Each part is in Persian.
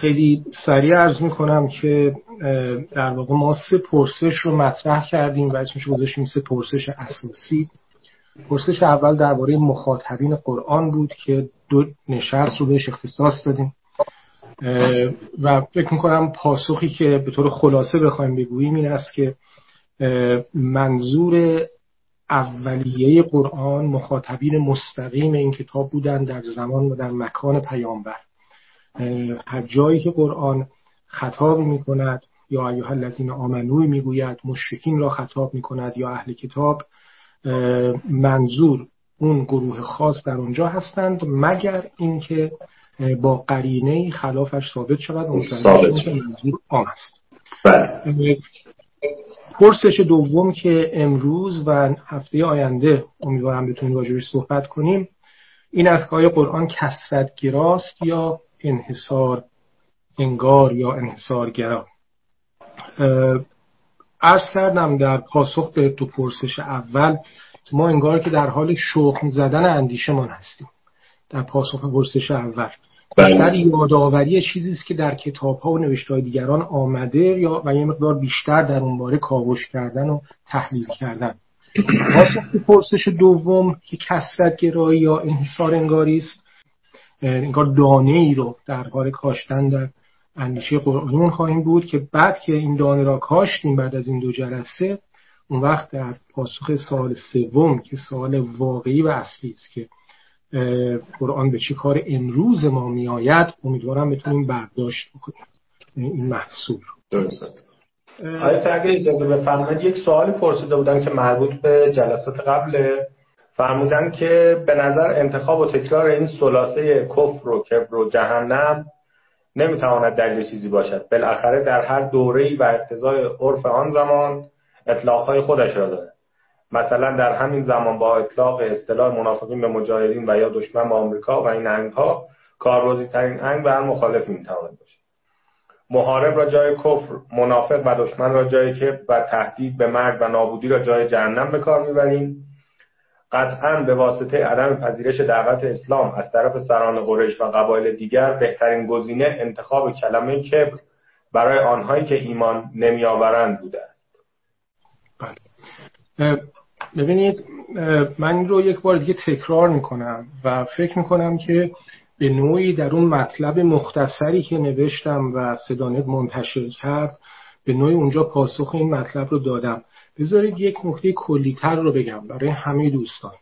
خیلی سریع ارز می‌کنم که در واقع ما سه پرسش رو مطرح کردیم و اسمش گذاشتیم سه پرسش اساسی. پرسش اول درباره مخاطبین قرآن بود که دو نشست رو بهش اختصاص دادیم. و فکر می‌کنم پاسخی که به طور خلاصه بخوایم بگوییم این است که منظور اولیه قرآن مخاطبین مستقیم این کتاب بودن در زمان و در مکان پیامبر. هر جایی که قرآن خطاب می کند یا ایها الذین آمنو می‌گوید مشرکین را خطاب می کند یا اهل کتاب منظور اون گروه خاص در اونجا هستند مگر اینکه با قرینه خلافش ثابت شود اون منظور آن است بله. پرسش دوم که امروز و هفته آینده امیدوارم بتونیم راجبش صحبت کنیم این از که قرآن کسرت گراست یا انحصار انگار یا انحصارگرا. عرض کردم در پاسخ به دو پرسش اول که ما انگار که در حال شخم زدن اندیشمان هستیم. در پاسخ پرسش اول. بله. بیشتر یادآوری چیزی است که در کتاب ها و نوشته دیگران آمده یا و یه مقدار بیشتر در اون باره کاوش کردن و تحلیل کردن. پاسخ پرسش دوم که کسرت گرایی یا انحصار انگاری است. انگار دانه ای رو در حال کاشتن در اندیشه قرآنمون خواهیم بود که بعد که این دانه را کاشتیم بعد از این دو جلسه اون وقت در پاسخ سال سوم که سال واقعی و اصلی است که قرآن به چه کار امروز ما میآید امیدوارم بتونیم برداشت بکنیم. این محصول درست. آیا اگه اجازه بفرمایید یک سوالی پرسیده بودن که مربوط به جلسات قبل فرمودن که به نظر انتخاب و تکرار این سلاسه کفر و کبر و جهنم نمی‌تواند دلیل چیزی باشد. بالاخره در هر دوره‌ای و اقتضای عرف آن زمان اطلاقهای خودش را دارد. مثلا در همین زمان با اطلاق اصطلاح منافقین به مجاهدین و یا دشمن با آمریکا و این انگها کاربردی ترین انگ به هر مخالف می‌تواند باشد. محارب را جای کفر منافق و دشمن را جای کبر و تهدید به مرگ و نابودی را جای جهنم به کار می‌بریم. قطعا به واسطه عدم پذیرش دعوت اسلام از طرف سران قریش و قبایل دیگر بهترین گزینه انتخاب کلمه کبر برای آنهایی که ایمان نمیآورند بوده است بله. ببینید من رو یک بار دیگه تکرار می‌کنم و فکر می‌کنم که به نوعی در اون مطلب مختصری که نوشتم و صدانت منتشر کرد به نوعی اونجا پاسخ این مطلب رو دادم بذارید یک نکته کلیتر رو بگم برای همه دوستان.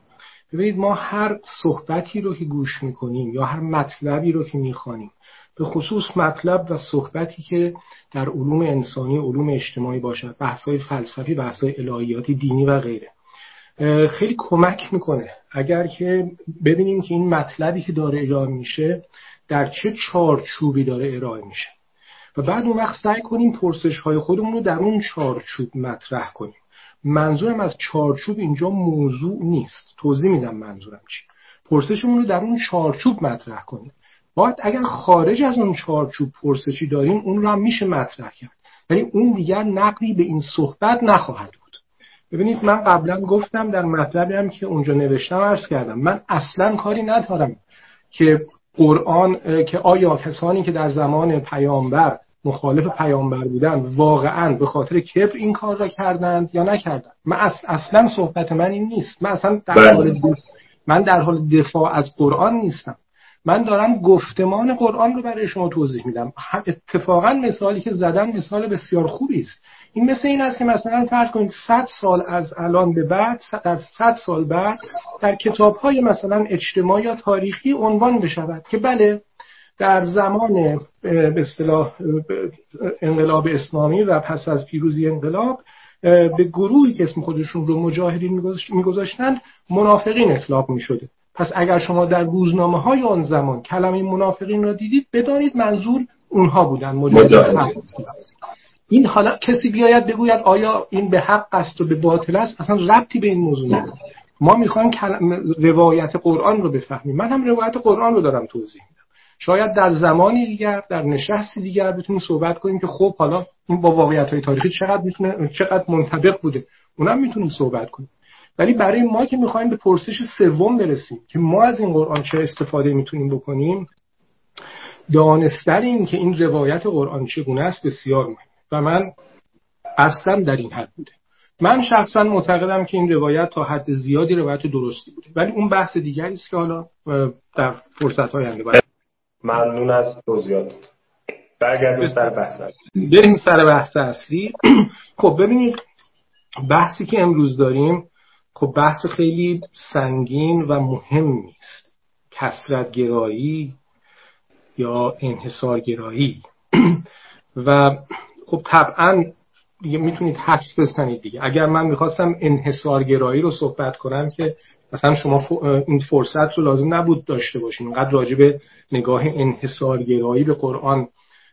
ببینید ما هر صحبتی رو که گوش می‌کنیم یا هر مطلبی رو که می‌خوانیم به خصوص مطلب و صحبتی که در علوم انسانی علوم اجتماعی باشد بحث‌های فلسفی بحث‌های الهیاتی دینی و غیره خیلی کمک می‌کنه. اگر که ببینیم که این مطلبی که داره ارائه میشه در چه چارچوبی داره ارائه میشه. و بعد اون وقت سعی کنیم پرسش های خودمون رو در اون چارچوب مطرح کنیم. منظورم از چارچوب اینجا موضوع نیست. توضیح میدم منظورم چی. پرسشمون رو در اون چارچوب مطرح کنیم. باید اگر خارج از اون چارچوب پرسشی داریم اون رو هم میشه مطرح کرد. ولی اون دیگر نقدی به این صحبت نخواهد بود. ببینید من قبلا گفتم در مطلبی هم که اونجا نوشتم عرض کردم. من اصلا کاری ندارم که قرآن که آیا کسانی که در زمان پیامبر مخالف پیامبر بودن واقعا به خاطر کبر این کار را کردند یا نکردند؟ من اصلا صحبت من این نیست. من اصلا در بله. حال من در حال دفاع از قرآن نیستم. من دارم گفتمان قرآن رو برای شما توضیح میدم. اتفاقا مثالی که زدن مثال بسیار خوبی است. این مثل این است که مثلا فرض کنید 100 سال از الان به بعد در 100 سال بعد در کتاب های مثلا اجتماعی یا تاریخی عنوان بشود که بله در زمان به اصطلاح انقلاب اسلامی و پس از پیروزی انقلاب به گروهی که اسم خودشون رو مجاهدین میگذاشتند منافقین اطلاق می‌شده. پس اگر شما در روزنامه های آن زمان کلمه منافقین را دیدید بدانید منظور اونها بودن مجاهدین. این حالا کسی بیاید بگوید آیا این به حق است و به باطل است؟ اصلا ربطی به این موضوع نداره. ما می‌خوایم روایت قرآن رو بفهمیم. من هم روایت قرآن رو دارم توضیح شاید در زمانی دیگر در نشستی دیگر بتونیم صحبت کنیم که خب حالا این با واقعیت های تاریخی چقدر می‌تونه چقدر منطبق بوده. اونم می‌تونیم صحبت کنیم. ولی برای ما که می‌خوایم به پرسش سوم برسیم که ما از این قرآن چه استفاده می‌تونیم بکنیم دانستن که این روایت قرآن چگونه است بسیار مهم. و من اصلا در این حد بوده. من شخصا معتقدم که این روایت تا حد زیادی روایت درستی بوده. ولی اون بحث دیگری است که حالا در فرصت های آینده ممنون از توضیحات. برگردیم سر بحث اصلی. بریم سر بحث اصلی. خب ببینید بحثی که امروز داریم خب بحث خیلی سنگین و مهم نیست. کسرت گرایی یا انحصار گرایی و خب طبعا دیگه می‌تونید حدس بزنید دیگه. اگر من می‌خواستم انحصارگرایی رو صحبت کنم که مثلا شما این فرصت رو لازم نبود داشته باشین. اینقدر راجع به نگاه انحصارگرایی به قرآن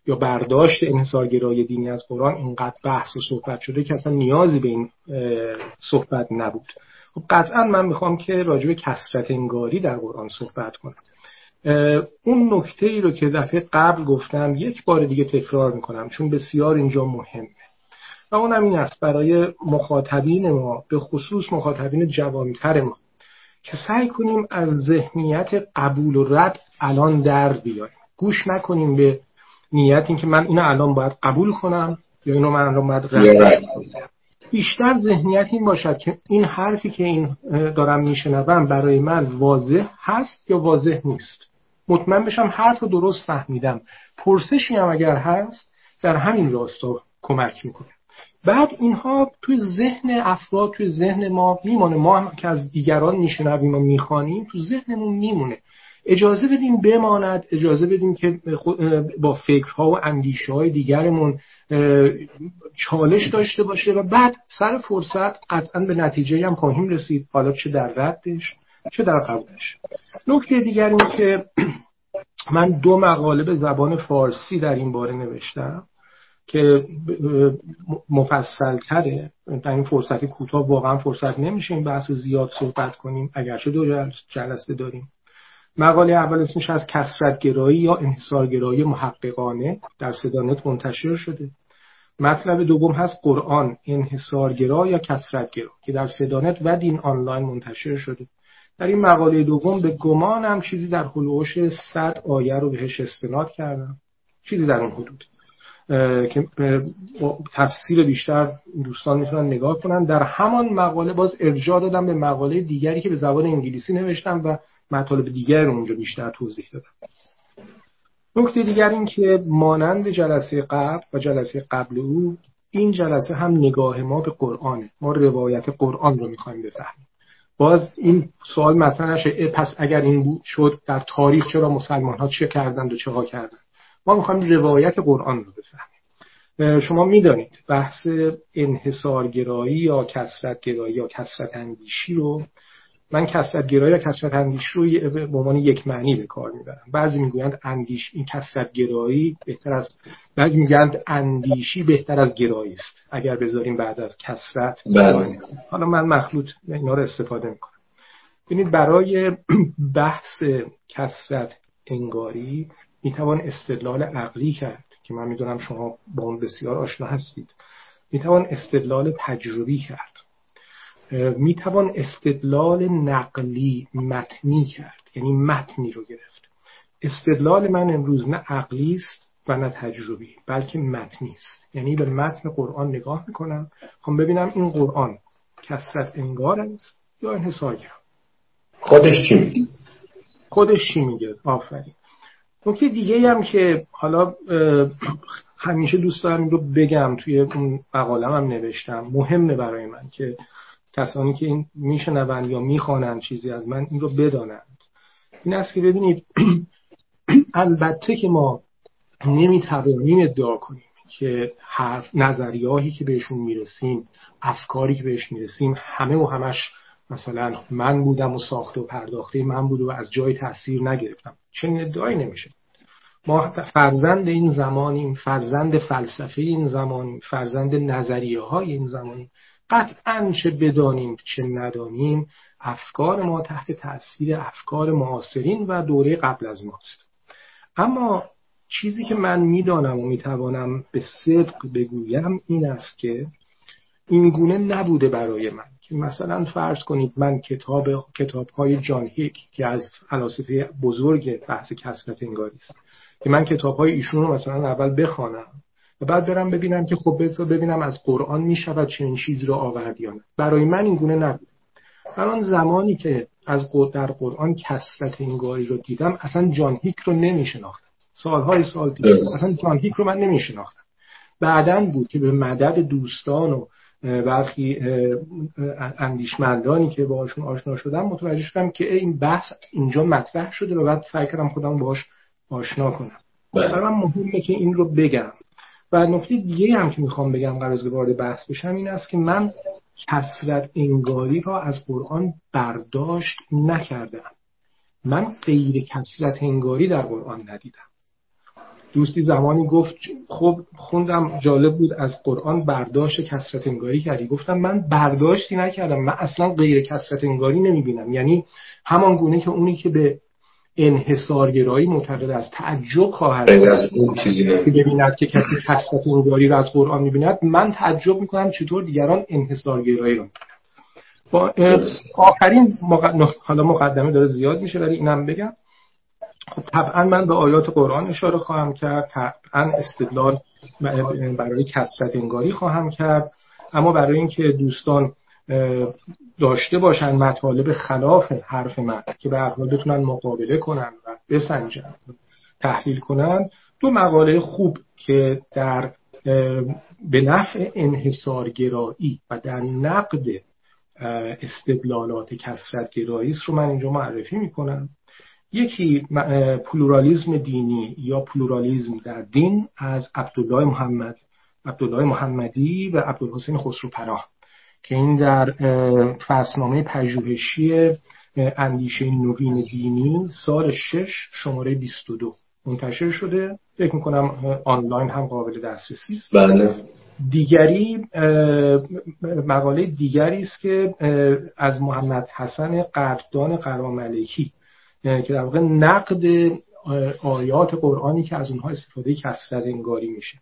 یا برداشت انحصارگرایی دینی از قرآن اینقدر بحث و صحبت شده که اصلا نیازی به این صحبت نبود. خب قطعا من می‌خوام که راجع به کسرت انگاری در قرآن صحبت کنم. اون نکته ای رو که دفعه قبل گفتم یک بار دیگه تکرار می‌کنم چون بسیار اینجا مهمه. و اونم این است برای مخاطبین ما به خصوص مخاطبین جوانتر ما که سعی کنیم از ذهنیت قبول و رد الان در بیاریم گوش نکنیم به نیت اینکه من اینو الان باید قبول کنم یا اینو من الان باید رد بیشتر ذهنیت این باشد که این حرفی که این دارم میشنوم برای من واضح هست یا واضح نیست. مطمئن بشم حرف رو درست فهمیدم. پرسشی هم اگر هست در همین راستا کمک می‌کنه. بعد اینها توی ذهن افراد توی ذهن ما میمونه. ما هم که از دیگران میشنویم و می‌خوانیم تو ذهنمون میمونه. اجازه بدیم بماند اجازه بدیم که با فکرها و اندیشه های دیگرمون چالش داشته باشه و بعد سر فرصت قطعا به نتیجه هم خواهیم رسید. حالا چه در ردش چه در قبولش نکته دیگر این که من دو مقاله به زبان فارسی در این باره نوشتم. که مفصل تره در این فرصت کوتاه واقعا فرصت نمیشه این بحث زیاد صحبت کنیم اگرچه دو جلسه داریم. مقاله اول اسمش از کسرتگرایی یا انحصارگرایی محققانه در صدانت منتشر شده. مطلب دوم هست قرآن انحصارگرا یا کسرتگرا که در صدانت و دین آنلاین منتشر شده. در این مقاله دوم به گمانم چیزی در حلوش 100 آیه رو بهش استناد کردم. چیزی در اون حدود. که تفسیر بیشتر دوستان می‌تونن نگاه کنن. در همان مقاله باز ارجاع دادم به مقاله دیگری که به زبان انگلیسی نوشتم و مطالب دیگر رو اونجا بیشتر توضیح دادم. نکته دیگر این که مانند جلسه قبل و جلسه قبل او این جلسه هم نگاه ما به قرآنه. ما روایت قرآن رو می‌خوایم بفهمیم. باز این سوال مطرح نشه پس اگر این بود شد در تاریخ چرا مسلمان ها چه کردند و چه ها کردند؟ ما می‌خوایم روایت قرآن رو بفهمیم. شما می‌دانید بحث انحصارگرایی یا کسرتگرایی یا کسرت اندیشی رو؟ من کسرت گرایی یا کسرت اندیشی رو به عنوان یک معنی به کار می‌برم. بعضی می‌گویند اندیش این کسرت گرایی بهتر از بعضی می‌گویند اندیشی بهتر از گرایی است. اگر بذاریم بعد از کسرت بله. حالا من مخلوط اینا رو استفاده می‌کنم. ببینید برای بحث کسرت انگاری می‌توان استدلال عقلی کرد که من می‌دونم شما با اون بسیار آشنا هستید. می‌توان استدلال تجربی کرد. می‌توان استدلال نقلی متنی کرد یعنی متنی رو گرفت. استدلال من امروز نه عقلی است و نه تجربی بلکه متنی است. یعنی به متن قرآن نگاه می‌کنم. خب ببینم این قرآن کسرت انگار است یا انحصارگر خودش چی میگه؟ خودش چی میگه؟ آفرین. نکته دیگه هم که حالا همیشه دوست دارم رو بگم توی اون مقالم هم نوشتم مهمه برای من که کسانی که این میشنوند یا می‌خوانند چیزی از من این رو بدانند. این است که ببینید البته که ما نمی‌توانیم ادعا کنیم که هر نظریاهی که بهشون می‌رسیم افکاری که بهش می‌رسیم همه و همش مثلا من بودم و ساخته و پرداخته من بود و از جای تاثیر نگرفتم. چنین ادعایی نمیشه. ما فرزند این زمانیم فرزند فلسفه این زمانیم فرزند نظریه های این زمانیم. قطعا چه بدانیم چه ندانیم افکار ما تحت تاثیر افکار معاصرین و دوره قبل از ماست. اما چیزی که من می‌دانم و می‌توانم به صدق بگویم این است که این گونه نبوده برای من. که مثلا فرض کنید من کتاب کتاب های جان هیک که از فلاسفه بزرگ بحث کسرت انگاری است که من کتاب های ایشون رو مثلا اول بخوانم و بعد برم ببینم که خب ببینم از قرآن می‌شود چنین چیزی رو آورد یا نه. برای من این گونه نبود. من زمانی که از در قرآن کسرت انگاری رو دیدم اصلا جان هیک رو نمیشناختم. سالهای سال پیش اصلا جان هیک رو من نمیشناختم. بعدا بود که به مدد دوستان و برخی اندیشمندانی که باهاشون آشنا شدم متوجه شدم که این بحث اینجا مطرح شده و بعد سعی کردم خودم باش آشنا کنم. بله. برای من مهمه که این رو بگم. و نکته دیگه هم که می‌خوام بگم قرار از وارد بحث بشم این است که من کسرت انگاری را از قرآن برداشت نکردم. من غیر کسرت انگاری در قرآن ندیدم. دوستی زمانی گفت خب خوندم جالب بود از قرآن برداشت کسرت انگاری کردی. گفتم من برداشتی نکردم من اصلا غیر کسرت انگاری نمی‌بینم. یعنی همان گونه که اونی که به انحصارگرایی معتقد از تعجب خواهد که ببیند که کسی کسرت انگاری را از قرآن می‌بیند. من تعجب می‌کنم چطور دیگران انحصارگرایی رو با آخرین حالا مقدمه داره زیاد میشه ولی اینم بگم. خب طبعا من به آیات قرآن اشاره خواهم کرد. طبعا استدلال برای کسرت انگاری خواهم کرد. اما برای اینکه دوستان داشته باشن مطالب خلاف حرف من که به حال بتونن مقابله کنن و بسنجن تحلیل کنن دو مقاله خوب که در به نفع انحصارگرایی و در نقد استدلالات کثرت گرایی رو من اینجا معرفی می‌کنم. یکی پلورالیزم دینی یا پلورالیزم در دین از عبدالله محمد عبدالله محمدی و عبدالحسین خسرو پناه که این در فصلنامه پژوهشی اندیشه نوین دینی سال 6 شماره 22 منتشر شده. فکر می‌کنم آنلاین هم قابل دسترسی است. بله. دیگری مقاله دیگری است که از محمد حسن قدردان قراملکی که در واقع نقد آیات قرآنی که از اونها استفاده کسرت انگاری میشه.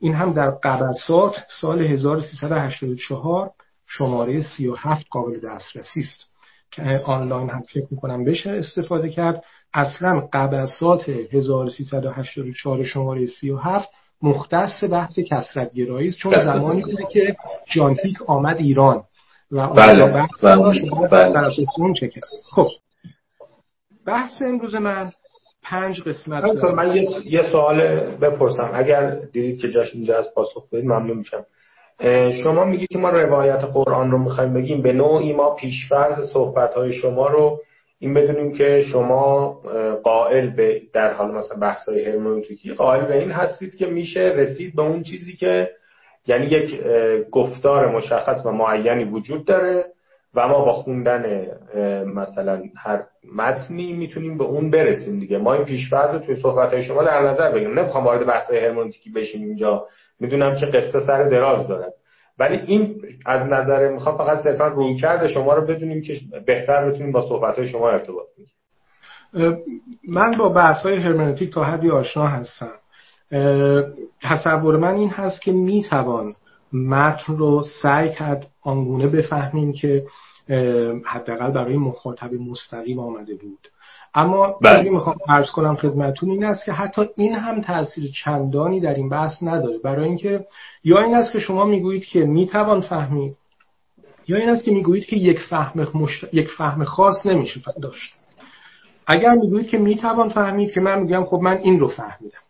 این هم در قبسات سال 1384 شماره 37 قابل دسترسی است. که آنلاین هم فکر می‌کنم بشه استفاده کرد. اصلا قبسات 1384 شماره 37 مختص بحث کسرت گرایی است. چون زمانی بوده که جان پیک آمد ایران و بله. بحث بله. بله. خب. بحث امروز من پنج قسمت من یه, یه سوال بپرسم. اگر دیدید که جاش اینجا از پاسخ بدید ممنون میشم. شما میگید که ما روایت قرآن رو می‌خوایم بگیم. به نوعی ما پیشفرض صحبت های شما رو این بدونیم که شما قائل به در حال مثلا بحث های هرمونوتیکی قائل به این هستید که میشه رسید به اون چیزی که یعنی یک گفتار مشخص و معینی وجود داره. و ما با خوندن مثلا هر متنی می‌تونیم به اون برسیم دیگه. ما این پیشفرض رو توی صحبت های شما در نظر بگیریم. نمی‌خوام وارد بحث هرمونوتیکی بشیم اینجا. می‌دونم که قصه سر دراز دارد. ولی این از نظر می‌خوام فقط صرفا روی کرده شما رو بدونیم که بهتر بتونیم با صحبت های شما ارتباط بگیریم. من با بحث های هرمنوتیک تا حدی آشنا هستم. تصور من این هست که می‌توان متن رو سعی کرد آنگونه بفهمیم که حداقل برای مخاطب مستقیم آمده بود. اما بله. چیزی می‌خوام عرض کنم خدمتون این است که حتی این هم تاثیر چندانی در این بحث نداره. برای اینکه یا این است که شما می‌گویید که می‌توان فهمید یا این است که می‌گویید که یک فهم, یک فهم خاص نمیشه داشت. اگر می‌گویید که می‌توان فهمید که من میگم خب من این رو فهمیدم.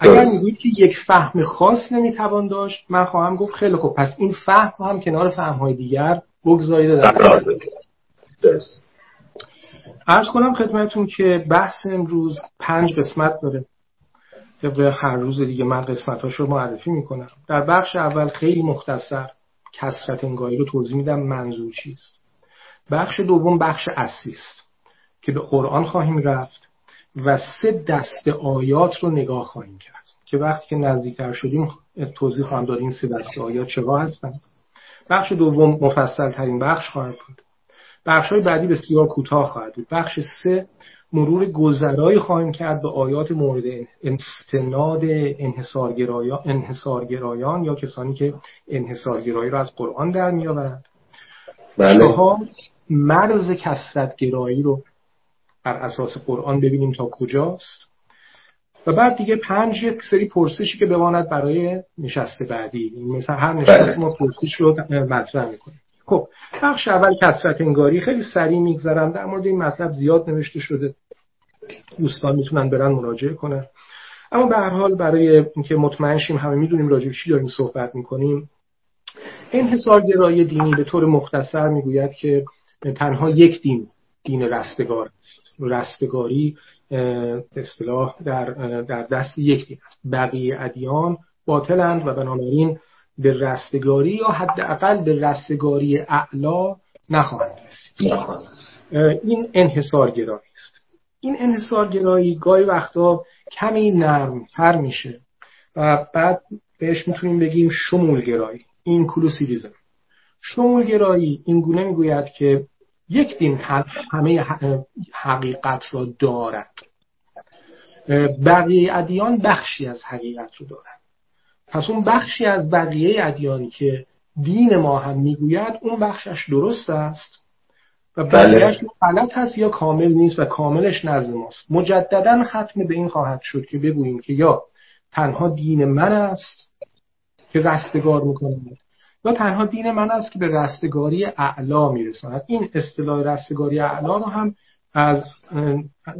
اگر می‌گویید که یک فهم خاص نمی‌توان داشت من خواهم گفت خیلی خب پس این فهم هم کنار فهم های دیگر بگذارید در ارز کنم خدمتون که بحث امروز پنج قسمت داره. طبق هر روز دیگه من قسمتاش رو معرفی می‌کنم. در بخش اول خیلی مختصر کسرت انگاری رو توضیح میدم منظور چیست. بخش دوم بخش اصلی است که به قرآن خواهیم رفت. و سه دست آیات رو نگاه خواهیم کرد. که وقتی که نزدیکتر شدیم توضیح خواهم داد این سه دست آیات چگاه هستند بخش دوم مفصل ترین بخش خواهد بود. بخش های بعدی بسیار کوتاه خواهد بود. بخش سه مرور گذرایی خواهیم کرد به آیات مورد استناد انحصارگرایان, انحصارگرایان یا کسانی که انحصارگرایی را از قرآن در میآورند. بله. مرز کسرتگرایی رو بر اساس قرآن ببینیم تا کجاست. و بعد دیگه پنج یک سری پرسشی که بماند برای نشست بعدی. مثلا هر نشست بله. ما پرسش رو مطرح می‌کنیم. خب بخش اول کسرت انگاری. خیلی سریع میگذرم. در مورد این مطلب زیاد نوشته شده. دوستان می‌تونن برن مراجعه کنن. اما به هر حال برای اینکه مطمئن شیم همه می‌دونیم راجع چی داریم صحبت می‌کنیم انحصارگرایی دینی به طور مختصر می‌گوید که تنها یک دین دین رستگار. رستگاری اصطلاح در, در دست یک دین است. بقیه ادیان باطلند و بنابراین به رستگاری یا حداقل به رستگاری اعلا نخواهند رسید. این انحصارگرایی است. این انحصارگرایی گاهی وقتا کمی نرمتر میشه و بعد بهش می‌تونیم بگیم شمولگرایی اینکلوسیویزم شمولگرایی این گونه می‌گوید که یک دین همه حقیقت را دارد. بقیه ادیان بخشی از حقیقت رو دارد پس اون بخشی از بقیه ادیانی که دین ما هم می‌گوید اون بخشش درست است و بله. بقیهش غلط هست یا کامل نیست و کاملش نزد ماست. مجددا ختم به این خواهد شد که بگوییم که یا تنها دین من است که رستگار می‌کنه و تنها دین من است که به رستگاری اعلا میرساند. این اصطلاح رستگاری اعلا رو هم از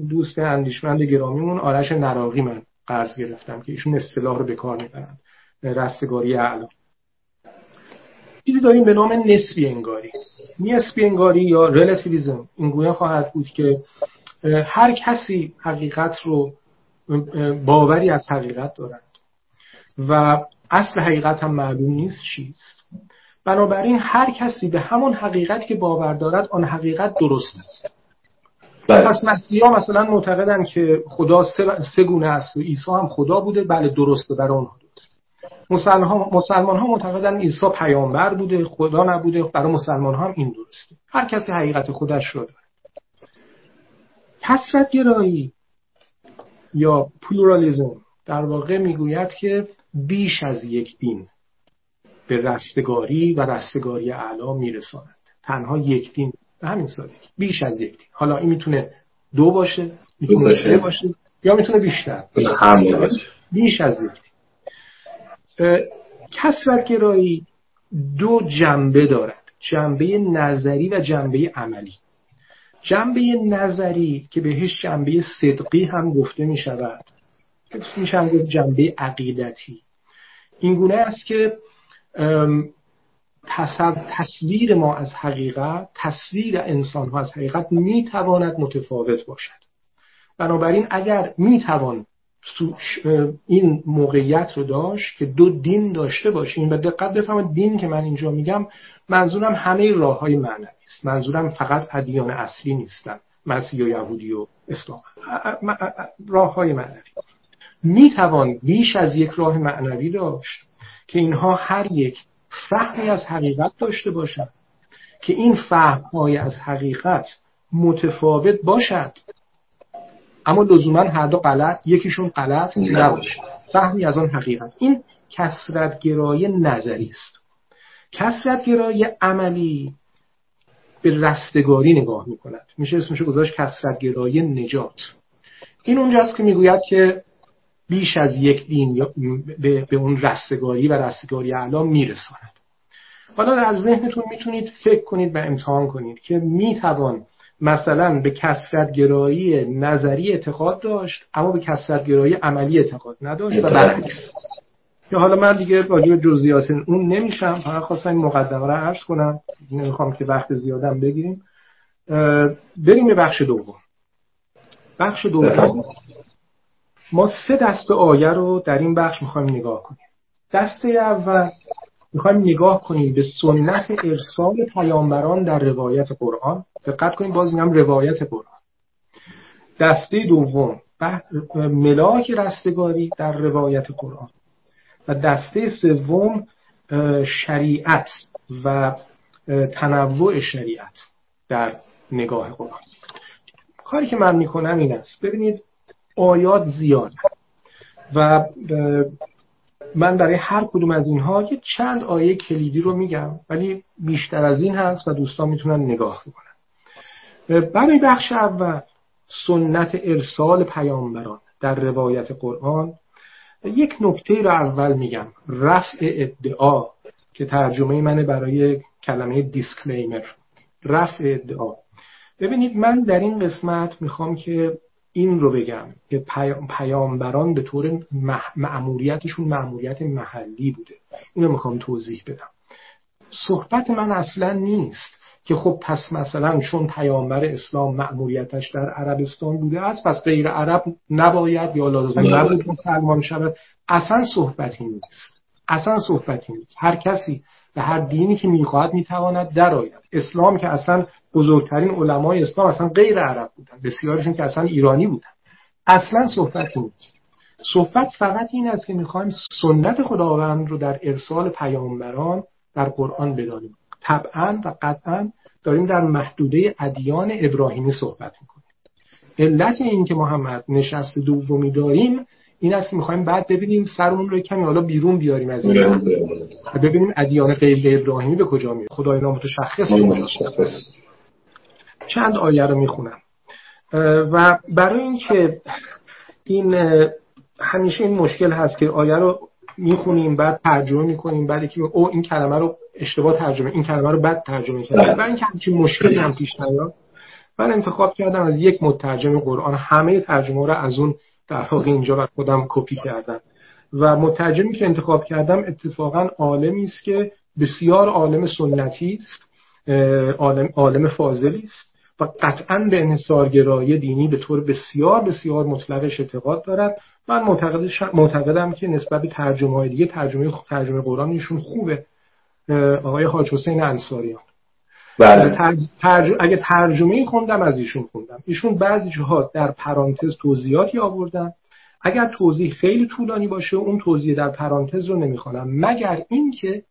دوست اندیشمند گرامیمون آرش نراقی من قرض گرفتم که ایشون اصطلاح رو به کار می‌برن رستگاری اعلا. چیزی داریم به نام نسبی انگاری. نسبی انگاری یا relativism این گونه خواهد بود که هر کسی حقیقت رو باوری از حقیقت دارد. و اصل حقیقت هم معلوم نیست چیست. بنابراین هر کسی به همون حقیقت که باور دارد آن حقیقت درست است. بله. پس مسیحا مثلا معتقدن که خدا سه, گونه است. و عیسی هم خدا بوده. بله درسته برای اونها درست. مسلمان ها معتقدن عیسی پیامبر بوده خدا نبوده. برای مسلمان ها هم این درسته. هر کسی حقیقت خودش رو داره کسرت گرایی یا پلورالیزم در واقع می‌گوید که بیش از یک دین به رستگاری و رستگاری اعلا میرساند. تنها یک دین به همین سادگی. بیش از یک دین. حالا این می‌تونه دو باشه می‌تونه سه باشه یا می‌تونه بیشتر. بیش از یک دین. کسرت گرایی دو جنبه دارد. جنبه نظری و جنبه عملی. جنبه نظری که بهش جنبه صدقی هم گفته می شود میشن گفت جنبه عقیدتی. این گونه است که تصویر ما از حقیقت تصویر انسان ها از حقیقت می‌تواند متفاوت باشد. بنابراین اگر می‌توان این موقعیت رو داشت که دو دین داشته باشیم و دقت بفرمایید دین که من اینجا میگم منظورم همه راه های معنوی است. منظورم فقط ادیان اصلی نیستن. مسیح و یهودی و اسلام. راه های معنوی. می‌توان بیش از یک راه معنوی داشت که اینها هر یک فهمی از حقیقت داشته باشند که این فهم های از حقیقت متفاوت باشد. اما لزوما هر دو غلط یکیشون غلط نباشه. فهمی از آن حقیقت. این کسرتگرای نظری است. کسرتگرای عملی به رستگاری نگاه می کند میشه اسمشو گذاشت کسرتگرای نجات. این اونجاست که می‌گوید که بیش از یک دین به, اون رستگاری و رستگاری اعلا میرساند. حالا در ذهنتون می‌تونید فکر کنید و امتحان کنید که می‌توان مثلا به کسرت گرایی نظری اعتقاد داشت اما به کسرت گرایی عملی اعتقاد نداشت و برعکس. که حالا من دیگه راجع جزئیات اون نمیشم فقط خواستم این مقدمه رو عرض کنم. نمی‌خوام که وقت زیادم بگیریم. بریم به بخش دوم. بخش دوم. ما سه دسته آیه رو در این بخش می‌خوایم نگاه کنیم. دسته اول می‌خوایم نگاه کنیم به سنت ارسال پیامبران در روایت قرآن. دقت کنیم باز میگم روایت قرآن. دسته دوم ملاک رستگاری در روایت قرآن. و دسته سوم شریعت و تنوع شریعت در نگاه قرآن. کاری که من می‌کنم این است. ببینید آیات زیاد. و من برای هر کدوم از اینها یه چند آیه کلیدی رو میگم ولی بیشتر از این هست و دوستان می‌تونن نگاه کنن. برای بخش اول سنت ارسال پیامبران در روایت قرآن یک نکته رو اول میگم رفع ادعا که ترجمه منه برای کلمه دیسکلیمر رفع ادعا. ببینید من در این قسمت می‌خوام که این رو بگم که پیامبران به طور معمولیتشون معمولیت محلی بوده. اینو می‌خوام توضیح بدم. صحبت من اصلا نیست که خب پس مثلا چون پیامبر اسلام معمولیتش در عربستان بوده است پس غیر عرب نباید یا لازم بله. نبود مسلمان شود. اصلا صحبتی نیست. اصلا صحبتی نیست. هر کسی به هر دینی که می‌خواهد می‌تواند درآید اسلام که اصلا بزرگترین علمای اسلام اصلا غیر عرب بودن. بسیارشون که اصلا ایرانی بودن. اصلا صحبتی نیست. صحبت فقط این است که می‌خوایم سنت خداوند رو در ارسال پیامبران در قرآن بدانیم. طبعا و قطعا داریم در محدوده ادیان ابراهیمی صحبت می‌کنیم. علت این که محمد نشست دومی داریم این است که می‌خوایم بعد ببینیم سرمون رو کمی حالا بیرون بیاریم از این. ببینیم ادیان غیر ابراهیمی به کجا میره خدای نامتشخص چند آیه رو می‌خونم. و برای اینکه این همیشه این مشکل هست که آیه رو می‌خونیم بعد ترجمه می‌کنیم بعد که او این کلمه رو اشتباه ترجمه این کلمه رو بد ترجمه بله. برای اینکه همچین مشکلی هم پیش نیاد. من انتخاب کردم از یک مترجم قرآن. همه ترجمه رو از اون در واقع اینجا بر خودم کپی کردم. و مترجمی که انتخاب کردم اتفاقا عالمی است که بسیار عالم سنتی است عالم عالم فاضلی است. و قطعا به انحصارگرایی دینی به طور بسیار بسیار مطلقش اعتقاد دارد. من معتقدم که نسبت به ترجمه های دیگه ترجمه ترجمه قرآن ایشون خوبه آقای حاج حسین انصاریان. بله. ترج... اگه ترجمه خوندم از ایشون خوندم. ایشون بعضی جاها در پرانتز توضیحاتی آوردن. اگر توضیح خیلی طولانی باشه اون توضیح در پرانتز رو نمی‌خوانم. مگر اینکه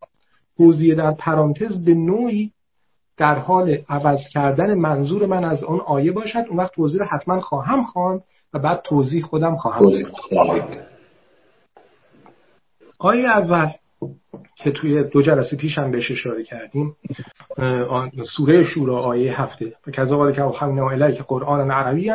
توضیح در پرانتز به نوعی در حال عوض کردن منظور من از آن آیه باشد. اون وقت توضیح رو حتما خواهم خواند و بعد توضیح خودم خواهم آیه اول که توی دو جلسه پیش هم بهش اشاره کردیم سوره شورا آیه هفته. و کذا که اوحینا که قرآن عربی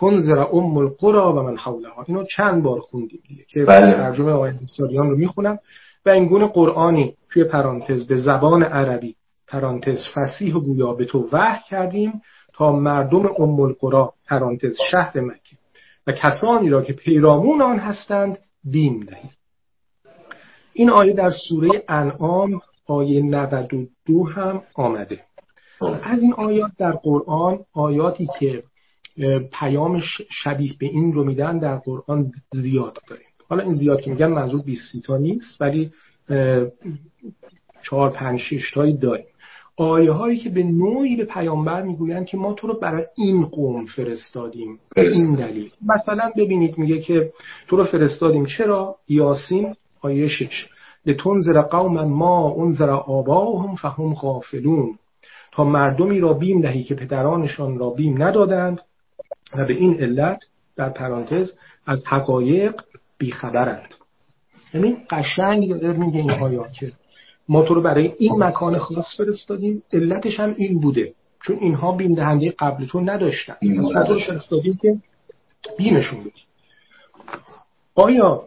تنذر ام القرا و من حولها. اینو چند بار خوندیم دیگه که بله. ترجمه آیه سالیان رو می‌خونم. و این گونه قرآنی توی پرانتز به زبان عربی پرانتز فسیح و گویا به تو وحی کردیم تا مردم ام القرا پرانتز شهر مکه و کسانی را که پیرامون آن هستند دین دهید این آیه در سوره انعام آیه 92 هم آمده. از این آیات در قرآن آیاتی که پیام شبیه به این رو میدن در قرآن زیاد داریم. حالا این زیاد که میگن منظور 20 تا نیست ولی 4 5 6 تایی داریم. آیه هایی که به نوعی به پیامبر می‌گویند که ما تو رو برای این قوم فرستادیم این دلیل. مثلا ببینید میگه که تو رو فرستادیم. چرا؟ یاسین آیه 6 لتنذر قوما ما انذر آباهم فهم غافلون. تا مردمی را بیم دهی که پدرانشان را بیم ندادند و به این علت در پرانتز از حقایق بیخبرند. یعنی قشنگ داره میگه این آیات که ما تو رو برای این مکان خاص فرستادیم. علتش هم این بوده. چون اینها بیم دهنده قبل تو نداشتن. پس فرستادیم که بیمشون بود. آیا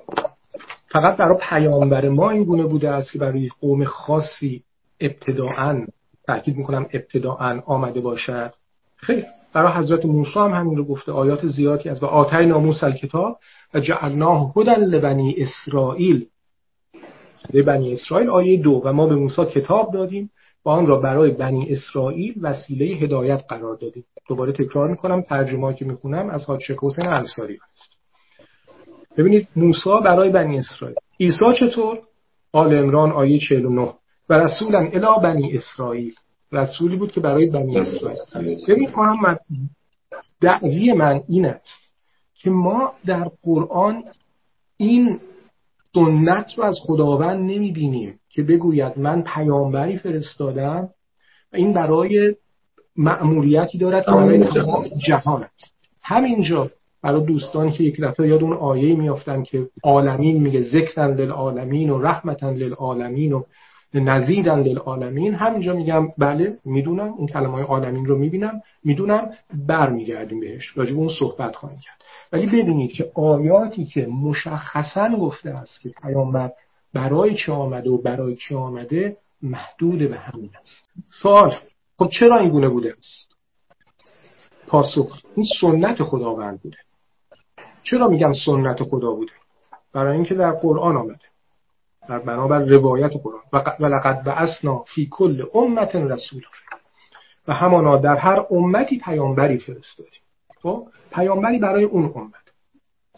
فقط برای پیامبر ما این گونه بوده است که برای قوم خاصی ابتداعا تاکید می‌کنم ابتداعا آمده باشد؟ خیلی برای حضرت موسی هم همین رو گفته. آیات زیادی از و آتای ناموس کتاب و جعلناه هدن لبنی اسرائیل. بنی اسرائیل آیه دو. و ما به موسی کتاب دادیم و آن را برای بنی اسرائیل وسیله هدایت قرار دادیم. دوباره تکرار می‌کنم ترجمه که می‌خونم از حاج حسین انصاری است ببینید موسی برای بنی اسرائیل. عیسی چطور؟ آل عمران آیه 49 و رسولا الی بنی اسرائیل. رسولی بود که برای بنی اسرائیل. ببین محمد دعوی من این است که ما در قرآن این سنت رو از خداوند نمی‌بینیم که بگوید من پیامبری فرستادم و این برای مأموریتی دارد که برای جهان است. همینجا برای دوستانی که یک دفعه یاد اون آیه میافتن که عالمین میگه ذکرن للعالمین و رحمتن للعالمین و نزیدن للعالمین همینجا میگم بله می‌دونم اون کلمه های عالمین رو می‌بینم می‌دونم برمیگردیم بهش. راجب اون صحبت خواهیم کرد. ولی ببینید که آیاتی که مشخصا گفته است که پیامبر برای چه آمده و برای چه آمده محدود به همین است. سوال خب چرا این گونه بوده است؟ پاسخ این سنت خداوند بوده. چرا میگم سنت خدا بوده؟ برای اینکه در قرآن آمده. در بنابر روایت قرآن. و لقد بعثنا فی کل امت رسول و همانا در هر امتی پیامبری فرستادیم. خب پیامبری برای اون امت.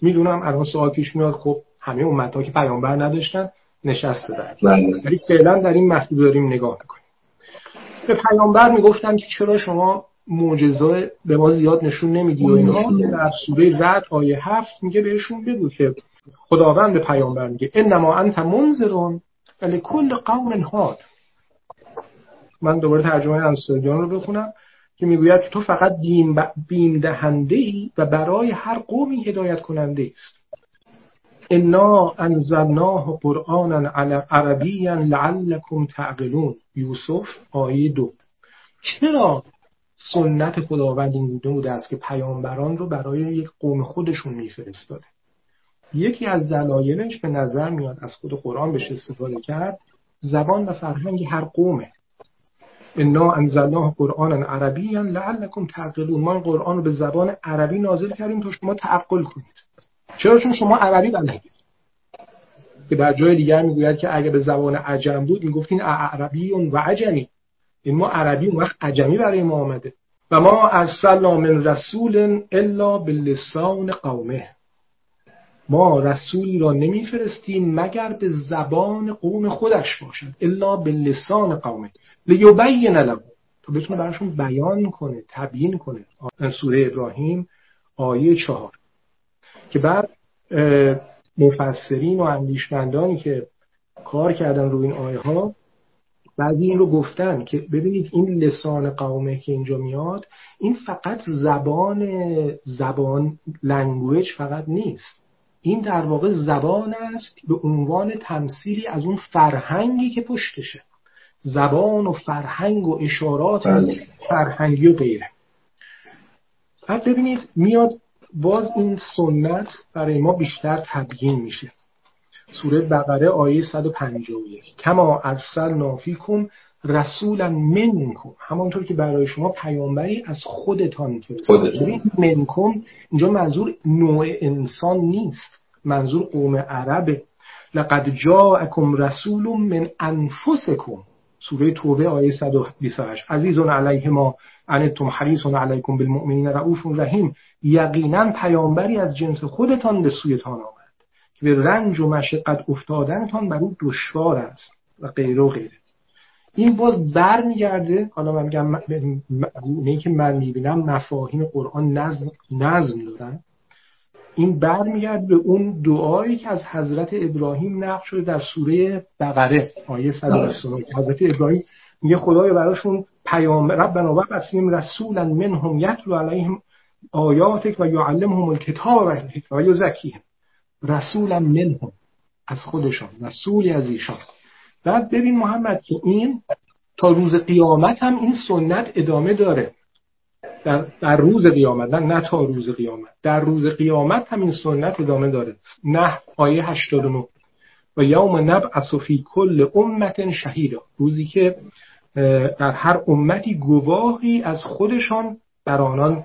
می‌دونم الان سوال پیش میاد خب همه امت ها که پیامبر نداشتن نشسته بعد بله. ولی فعلا در این محدود داریم نگاه می‌کنیم. به پیامبر می‌گفتن که چرا شما معجزه به ما زیاد نشون نمیدی و اینها در سوره رد آیه هفت میگه بهشون بگو که خداوند به پیامبر میگه انما انت منذرون ولی کل قوم هاد من دوباره ترجمه انصاریان رو بخونم. که می‌گوید تو فقط بیم, بیم دهنده ای و برای هر قومی هدایت کننده است. انا انزلناه قرآنا عربیا لعلكم تعقلون. یوسف آیه دو. چرا سنت خداوند این بوده است که پیامبران رو برای یک قوم خودشون میفرستاده؟ یکی از دلایلش به نظر میاد از خود قرآن بهش استفاده کرد زبان و فرهنگ هر قومه. انا انزلناه قرآن عربی لعلکم تعقلون. ما قرآن رو به زبان عربی نازل کردیم تا شما تعقل کنید. چرا؟ چون شما عربی بلدید. که در جای دیگر می‌گوید که اگه به زبان عجم بود می‌گفتین عربی و عجمی. این ما عربی اون وقت عجمی برای ما آمده. و ما ارسلنا من رسول الا باللسان قومه. ما رسولی را نمیفرستیم مگر به زبان قوم خودش باشد. الا به لسان قومه. لیبین لهم. تا بتونه براشون بیان کنه تبیین کنه سوره ابراهیم آیه چهار. که بعد مفسرین و اندیشمندانی که کار کردن رو این آیه ها بعضی این رو گفتن که ببینید این لسان قومه که اینجا میاد این فقط زبان زبان لنگویج فقط نیست. این در واقع زبان است به عنوان تمثیلی از اون فرهنگی که پشتشه. زبان و فرهنگ و اشارات بله. فرهنگی و غیره. بعد ببینید میاد باز این سنت برای ما بیشتر تبیین میشه. سوره بقره آیه 151 کما ارسل نافیکم رسولا منکم. همانطور که برای شما پیامبری از خودتان فرستادیم منکم اینجا منظور نوع انسان نیست. منظور قوم عربه. لقد جاءکم رسول من انفسکم. سوره توبه آیه 128 عزیزون علیه ما انتم حریص علیکم بالمؤمنین رؤوف رحیم. یقینا پیامبری از جنس خودتان به سویتان آمد که به رنج و مشقت افتادنتان بر او دشوار است و غیره و غیره. این باز برمیگرده حالا من میگم گونه که من می‌بینم مفاهیم قرآن نظم نظم دارن. این برمیگرد به اون دعایی که از حضرت ابراهیم نقل شده در سوره بقره آیه 129 حضرت ابراهیم میگه خدای براشون پیام ربنا و بسیم رسولا منهم یتلو علیهم آیاتک و یعلمهم الکتاب و یزکیهم رسولا منهم از خودشان رسولی از ایشان. بعد ببین محمد که این تا روز قیامت هم این سنت ادامه داره. در, در روز قیامت نه, نه تا روز قیامت. در روز قیامت هم این سنت ادامه داره. نه آیه 89 و یوم نبعث فی کل امت شهیدا. روزی که در هر امتی گواهی از خودشان بر آنان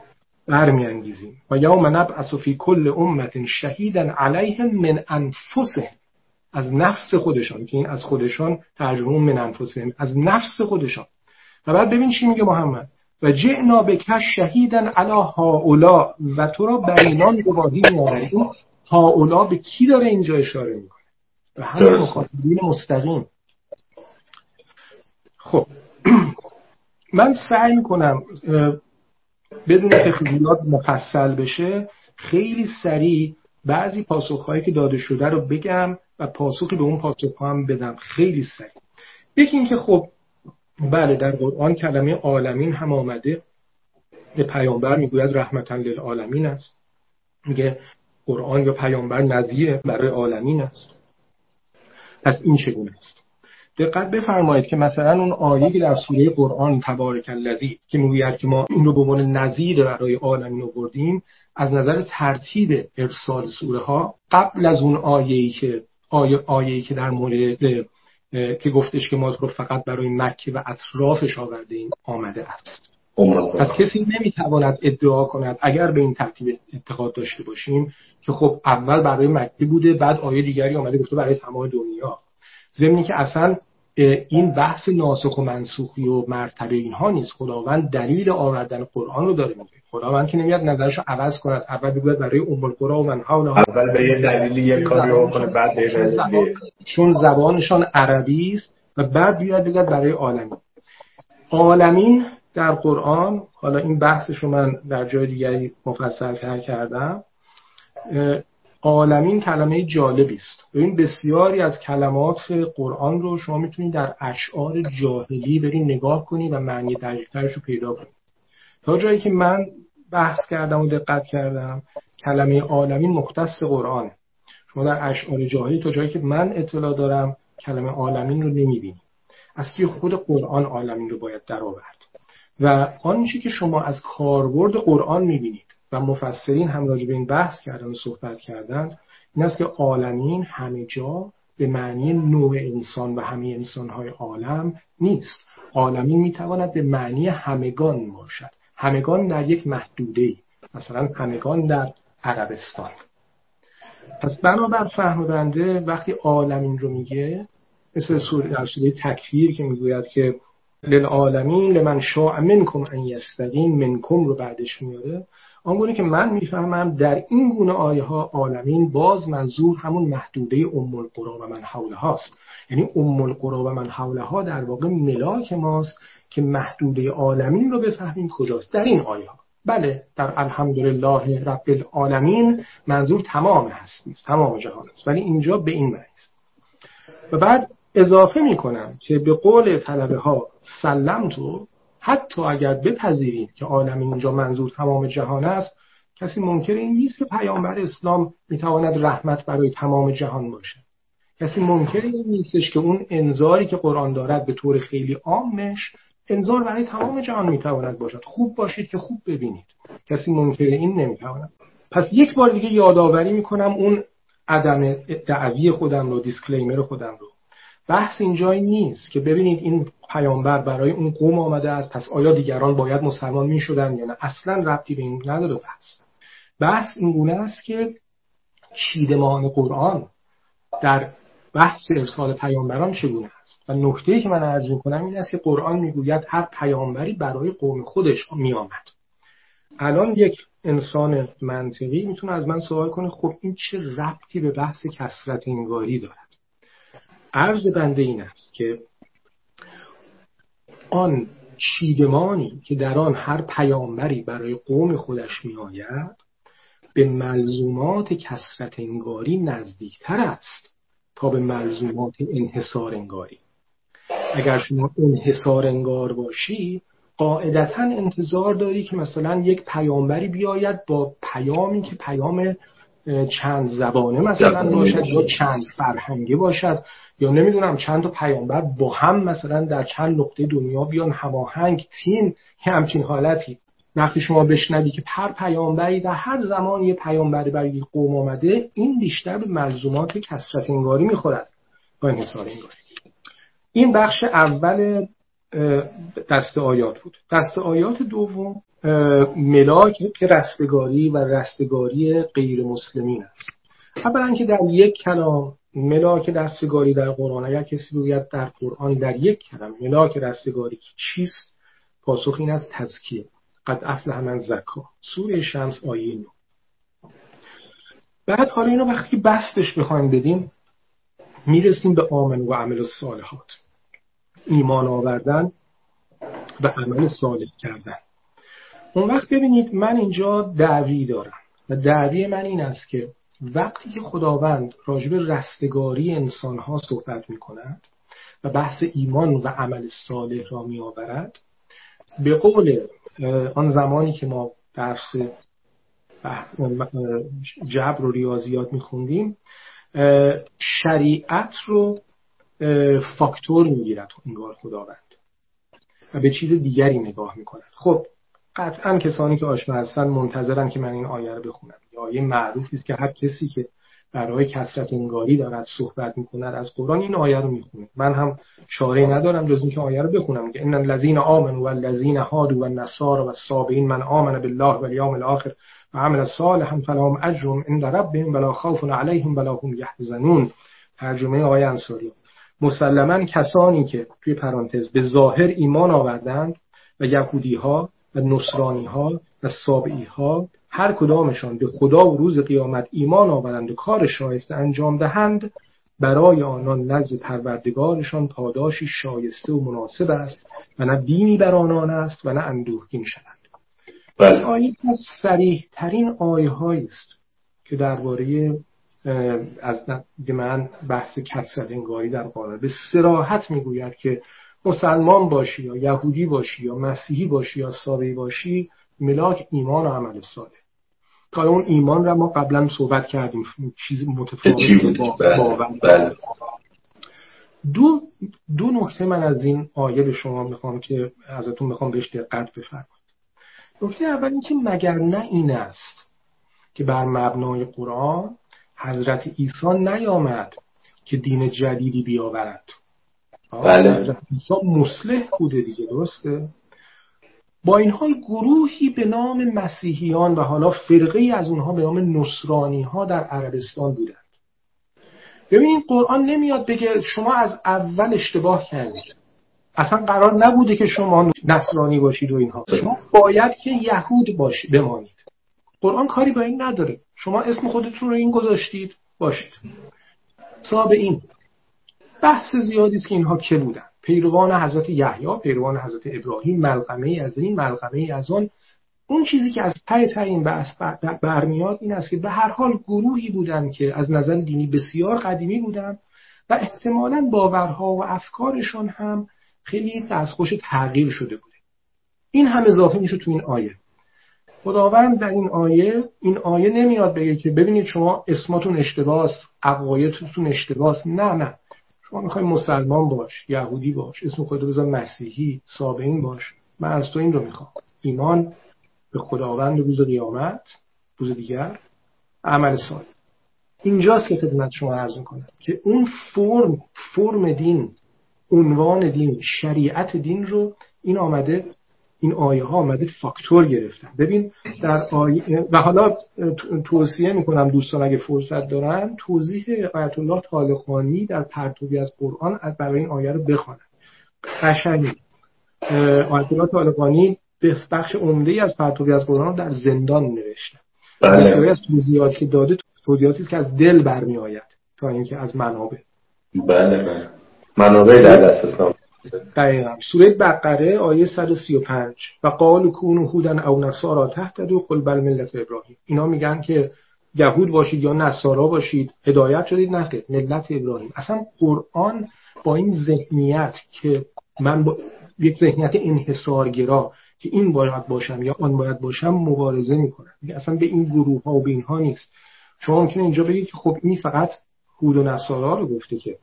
برمیانگیزیم. و یوم نبعث فی کل امت شهیدا علیهم من انفسهم. از نفس خودشان که این از خودشان ترجمه من انفسهم از نفس خودشان. و بعد ببین چی میگه محمد. و جئنا بکش شهیدن علا هاولا و تو را بر اینان گواهی میآوریم هاولا به کی داره اینجا اشاره می‌کنه؟ به همین مخاطبین مستقیم. خب. من سعی می‌کنم بدون که خیلیات مفصل بشه خیلی سریع بعضی پاسخهایی که داده شده رو بگم و پاسخی به اون پاسخ هم بدم. خیلی سریع. یکی اینکه خب بله در قرآن کلمه عالمین هم آمده. به پیامبر می‌گوید رحمتا للعالمین است. میگه قرآن یا پیامبر نظیر برای عالمین است. پس این چگونه است؟ دقت بفرمایید که مثلا اون آیه که در سوره قرآن تبارک الذی که می‌گوید که ما این رو به عنوان نظیر برای عالمین آوردیم از نظر ترتیب ارسال سوره ها قبل از اون آیه‌ای که آیه آیه‌ای که در مورد که گفتش که ما رو فقط برای مکه و اطرافش آورده آمده است. پس کسی نمی‌تواند ادعا کند اگر به این ترتیب اعتقاد داشته باشیم که خب اول برای مکه بوده بعد آیه دیگری آمده گفته برای تمام دنیا. ضمنی که اصلا این بحث ناسخ و منسوخی و مرتبه اینها نیست. خداوند دلیل آوردن قرآن رو داره میگه. خداوند که نمیاد نظرش رو عوض کند. اول بگوید برای ام القرا و من اول به یه دلیلی یک کاری کنه بعد چون زبانشان عربی است و بعد بیاد بگوید برای عالمین. عالمین در قرآن حالا این بحثش رو من در جای دیگری مفصل کردم عالمین کلمه جالبی است. ببین بسیاری از کلمات قرآن رو شما می‌تونید در اشعار جاهلی برین نگاه کنید و معنی دقیقترش رو پیدا کنید تا جایی که من بحث کردم و دقت کردم کلمه عالمین مختص قرآن. شما در اشعار جاهلی تا جایی که من اطلاع دارم کلمه عالمین رو نمی‌بینید از خود قرآن عالمین رو باید درآورد. و آنچه که شما از کاربرد قرآن می‌بینید و مفسرین هم راجع به این بحث کردن و صحبت کردن این است که عالمین همه جا به معنی نوع انسان و همه انسانهای عالم نیست. عالمین می‌تواند به معنی همگان باشد. همگان در یک محدوده ای مثلا همگان در عربستان. پس بنابر فهم بنده وقتی عالمین رو میگه مثل سوره تکفیر که می‌گوید که للعالمین لمن شاء منکم ان یستقیم منکم رو بعدش میاره آنگونه که من می‌فهمم در این گونه آیه ها عالمین باز منظور همون محدوده ام القرا و من حوله هاست. یعنی ام القرا و من حوله ها در واقع ملاک ماست که محدوده عالمین رو بفهمیم کجاست. در این آیه ها بله در الحمدلله رب العالمین منظور تمام هستی تمام جهان است ولی اینجا به این معنی است. و بعد اضافه می‌کنم که به قول طلبه ها سلم تو حتی اگر بپذیرید که عالم اینجا منظور تمام جهان است کسی منکر این نیست که پیامبر اسلام می‌تواند رحمت برای تمام جهان باشه. کسی منکر این نیستش که اون انذاری که قرآن دارد به طور خیلی عامش انذار برای تمام جهان می‌تواند باشد. خوب باشید که خوب ببینید. کسی منکر این نمی‌تواند. پس یک بار دیگه یادآوری می‌کنم اون عدم دعوی خودم رو دیسکلیمر خودم رو. بحث اینجایی نیست که ببینید این پیامبر برای اون قوم آمده است پس آیا دیگران باید مسلمان می شدن یا نه؟ اصلا ربطی به این نداره بحث. بحث این گونه است که چیدمان قرآن در بحث ارسال پیامبران چگونه است؟ و نکته که من عرض کنم این است که قرآن می‌گوید هر پیامبری برای قوم خودش می آمد الان یک انسان منطقی می‌تونه از من سوال کنه خب این چه ربطی به بحث کسرت انگاری دارد؟ عرض بنده این است که آن چیدمانی که در آن هر پیامبری برای قوم خودش میآید به ملزومات کسرت انگاری نزدیکتر است تا به ملزومات انحصار انگاری. اگر شما انحصار انگار باشی قاعدتا انتظار داری که مثلا یک پیامبری بیاید با پیامی که پیام چند زبانه مثلا باشد یا چند فرهنگی باشد. یا نمی‌دونم چند تا پیامبر با هم مثلا در چند نقطه دنیا بیان هماهنگ. تیم یه همچین حالتی. وقتی شما بشنوی که هر پیامبری در هر زمان یه پیامبری برای قوم آمده این بیشتر به ملزومات کسرت انگاری می‌خورد. با انحصار انگاری. این بخش اول دست آیات بود. دست آیات دوم ملاک که رستگاری و رستگاری غیر مسلمین است. اولا که در یک کلام ملاک رستگاری در قرآن اگر کسی بگوید در قرآن در یک کلام ملاک رستگاری چیست پاسخ این از تزکیه قد افلح من زکا. سوره شمس آیه نو. بعد حالا اینو وقتی بستش بخوایم بدیم می‌رسیم به آمن و عمل الصالحات ایمان آوردن و عمل صالح کردن. اون وقت ببینید من اینجا دعوی دارم و دعوی من این است که وقتی که خداوند راجب رستگاری انسان ها صحبت می کند و بحث ایمان و عمل صالح را می آورد به قول آن زمانی که ما درس جبر و ریاضیات می خوندیم شریعت رو فاکتور می‌گیرد انگار خداوند و به چیز دیگری نگاه می‌کند. خب قطعا کسانی که آشنا هستن منتظرن که من این آیه رو بخونم. آیه معروفی است که هر کسی که برای کسرت انگاری دارد صحبت می‌کند از قرآن این آیه رو می‌خونه. من هم چاره ندارم جز اینکه آیه رو بخونم. میگه ان الذين آمنوا والذین هادوا والنصارى والصابئین من آمن بالله والیوم الاخر و عمل صالحا فلهم اجر عند ربهم ولا خوف علیهم ولا هم یحزنون. ترجمه آیه انصاری مسلما کسانی که توی پرانتز به ظاهر ایمان آوردند و یهودی ها و نصرانی ها و سابعی ها هر کدامشان به خدا و روز قیامت ایمان آورند و کار شایسته انجام دهند برای آنان نزد پروردگارشان پاداشی شایسته و مناسب است و نه بینی بر آنان است و نه اندوهگین شوند بله. آیه از سریح ترین آیه است که درباره از من بحث کسرت انگاری در قرآن به سراحت می‌گوید که مسلمان باشی یا یهودی باشی یا مسیحی باشی یا سابعی باشی ملاک ایمان و عمل صالح. تا اون ایمان را ما قبلا صحبت کردیم چیز متفاوت با بله، بله. دو دو نکته من از این آیه به شما می‌خوام که ازتون می‌خوام بهش دقت بفرمایید. نکته اول اینکه مگر نه این است که بر مبنای قرآن حضرت عیسی نیامد که دین جدیدی بیاورد. بله. حضرت عیسی مسلح بوده دیگه درسته؟ با این حال گروهی به نام مسیحیان و حالا فرقه ای از اونها به نام نصرانی ها در عربستان بودند. ببینید قرآن نمیاد بگه شما از اول اشتباه کردید. اصلا قرار نبوده که شما نصرانی باشید و اینها. شما باید که یهود باشید بمانید. قرآن کاری با این نداره. شما اسم خودتون رو این گذاشتید باشید. این. بحث زیادی است که اینها که بودن؟ پیروان حضرت یحیی پیروان حضرت ابراهیم ملقمه از این ملقمه از آن. اون چیزی که از ته این بحث برمیاد این است که به هر حال گروهی بودن که از نظر دینی بسیار قدیمی بودن و احتمالا باورها و افکارشان هم خیلی خوش تغییر شده بوده. این هم اضافه میشه تو این آیه. خداوند در این آیه این آیه نمیاد بگه که ببینید شما اسماتون اشتباس عقایدتون اشتباس. نه نه. شما می‌خوای مسلمان باش یهودی باش اسم خودتو بذار مسیحی سابعین باش. من از تو این رو می‌خوام. ایمان به خداوند روز قیامت روز دیگر عمل صالح. اینجاست که خدمت شما عرض می‌کنم که اون فرم فرم دین عنوان دین شریعت دین رو این آمده این آیه ها آمده فاکتور گرفتن. ببین در آیه و حالا توصیه می‌کنم دوستان اگه فرصت دارن توضیح آیت الله طالقانی در پرتوبی از قرآن برای این آیه رو بخوانن. قشنگی آیت الله طالقانی به بخش عمده از پرتوبی از قرآن در زندان نوشته. بله. بسیاری از توضیحاتی که داده توضیحاتی که از دل برمی آید تا اینکه از منابع. بله بله. منابع در دست دقیقا. سوره بقره آیه 135 و قال کونو هودن او نصارا تحت دو قل بل ملت ابراهیم. اینا میگن که یهود باشید یا نصارا باشید هدایت شدید نخیر ملت ابراهیم. اصلا قرآن با این ذهنیت که من با یک ذهنیت انحصارگرا که این باید باشم یا آن باید باشم مبارزه می‌کنم. اصلا به این گروه ها و به اینها نیست. شما ممکنه اینجا بگید که خب این فقط هود و نصارا رو گفته که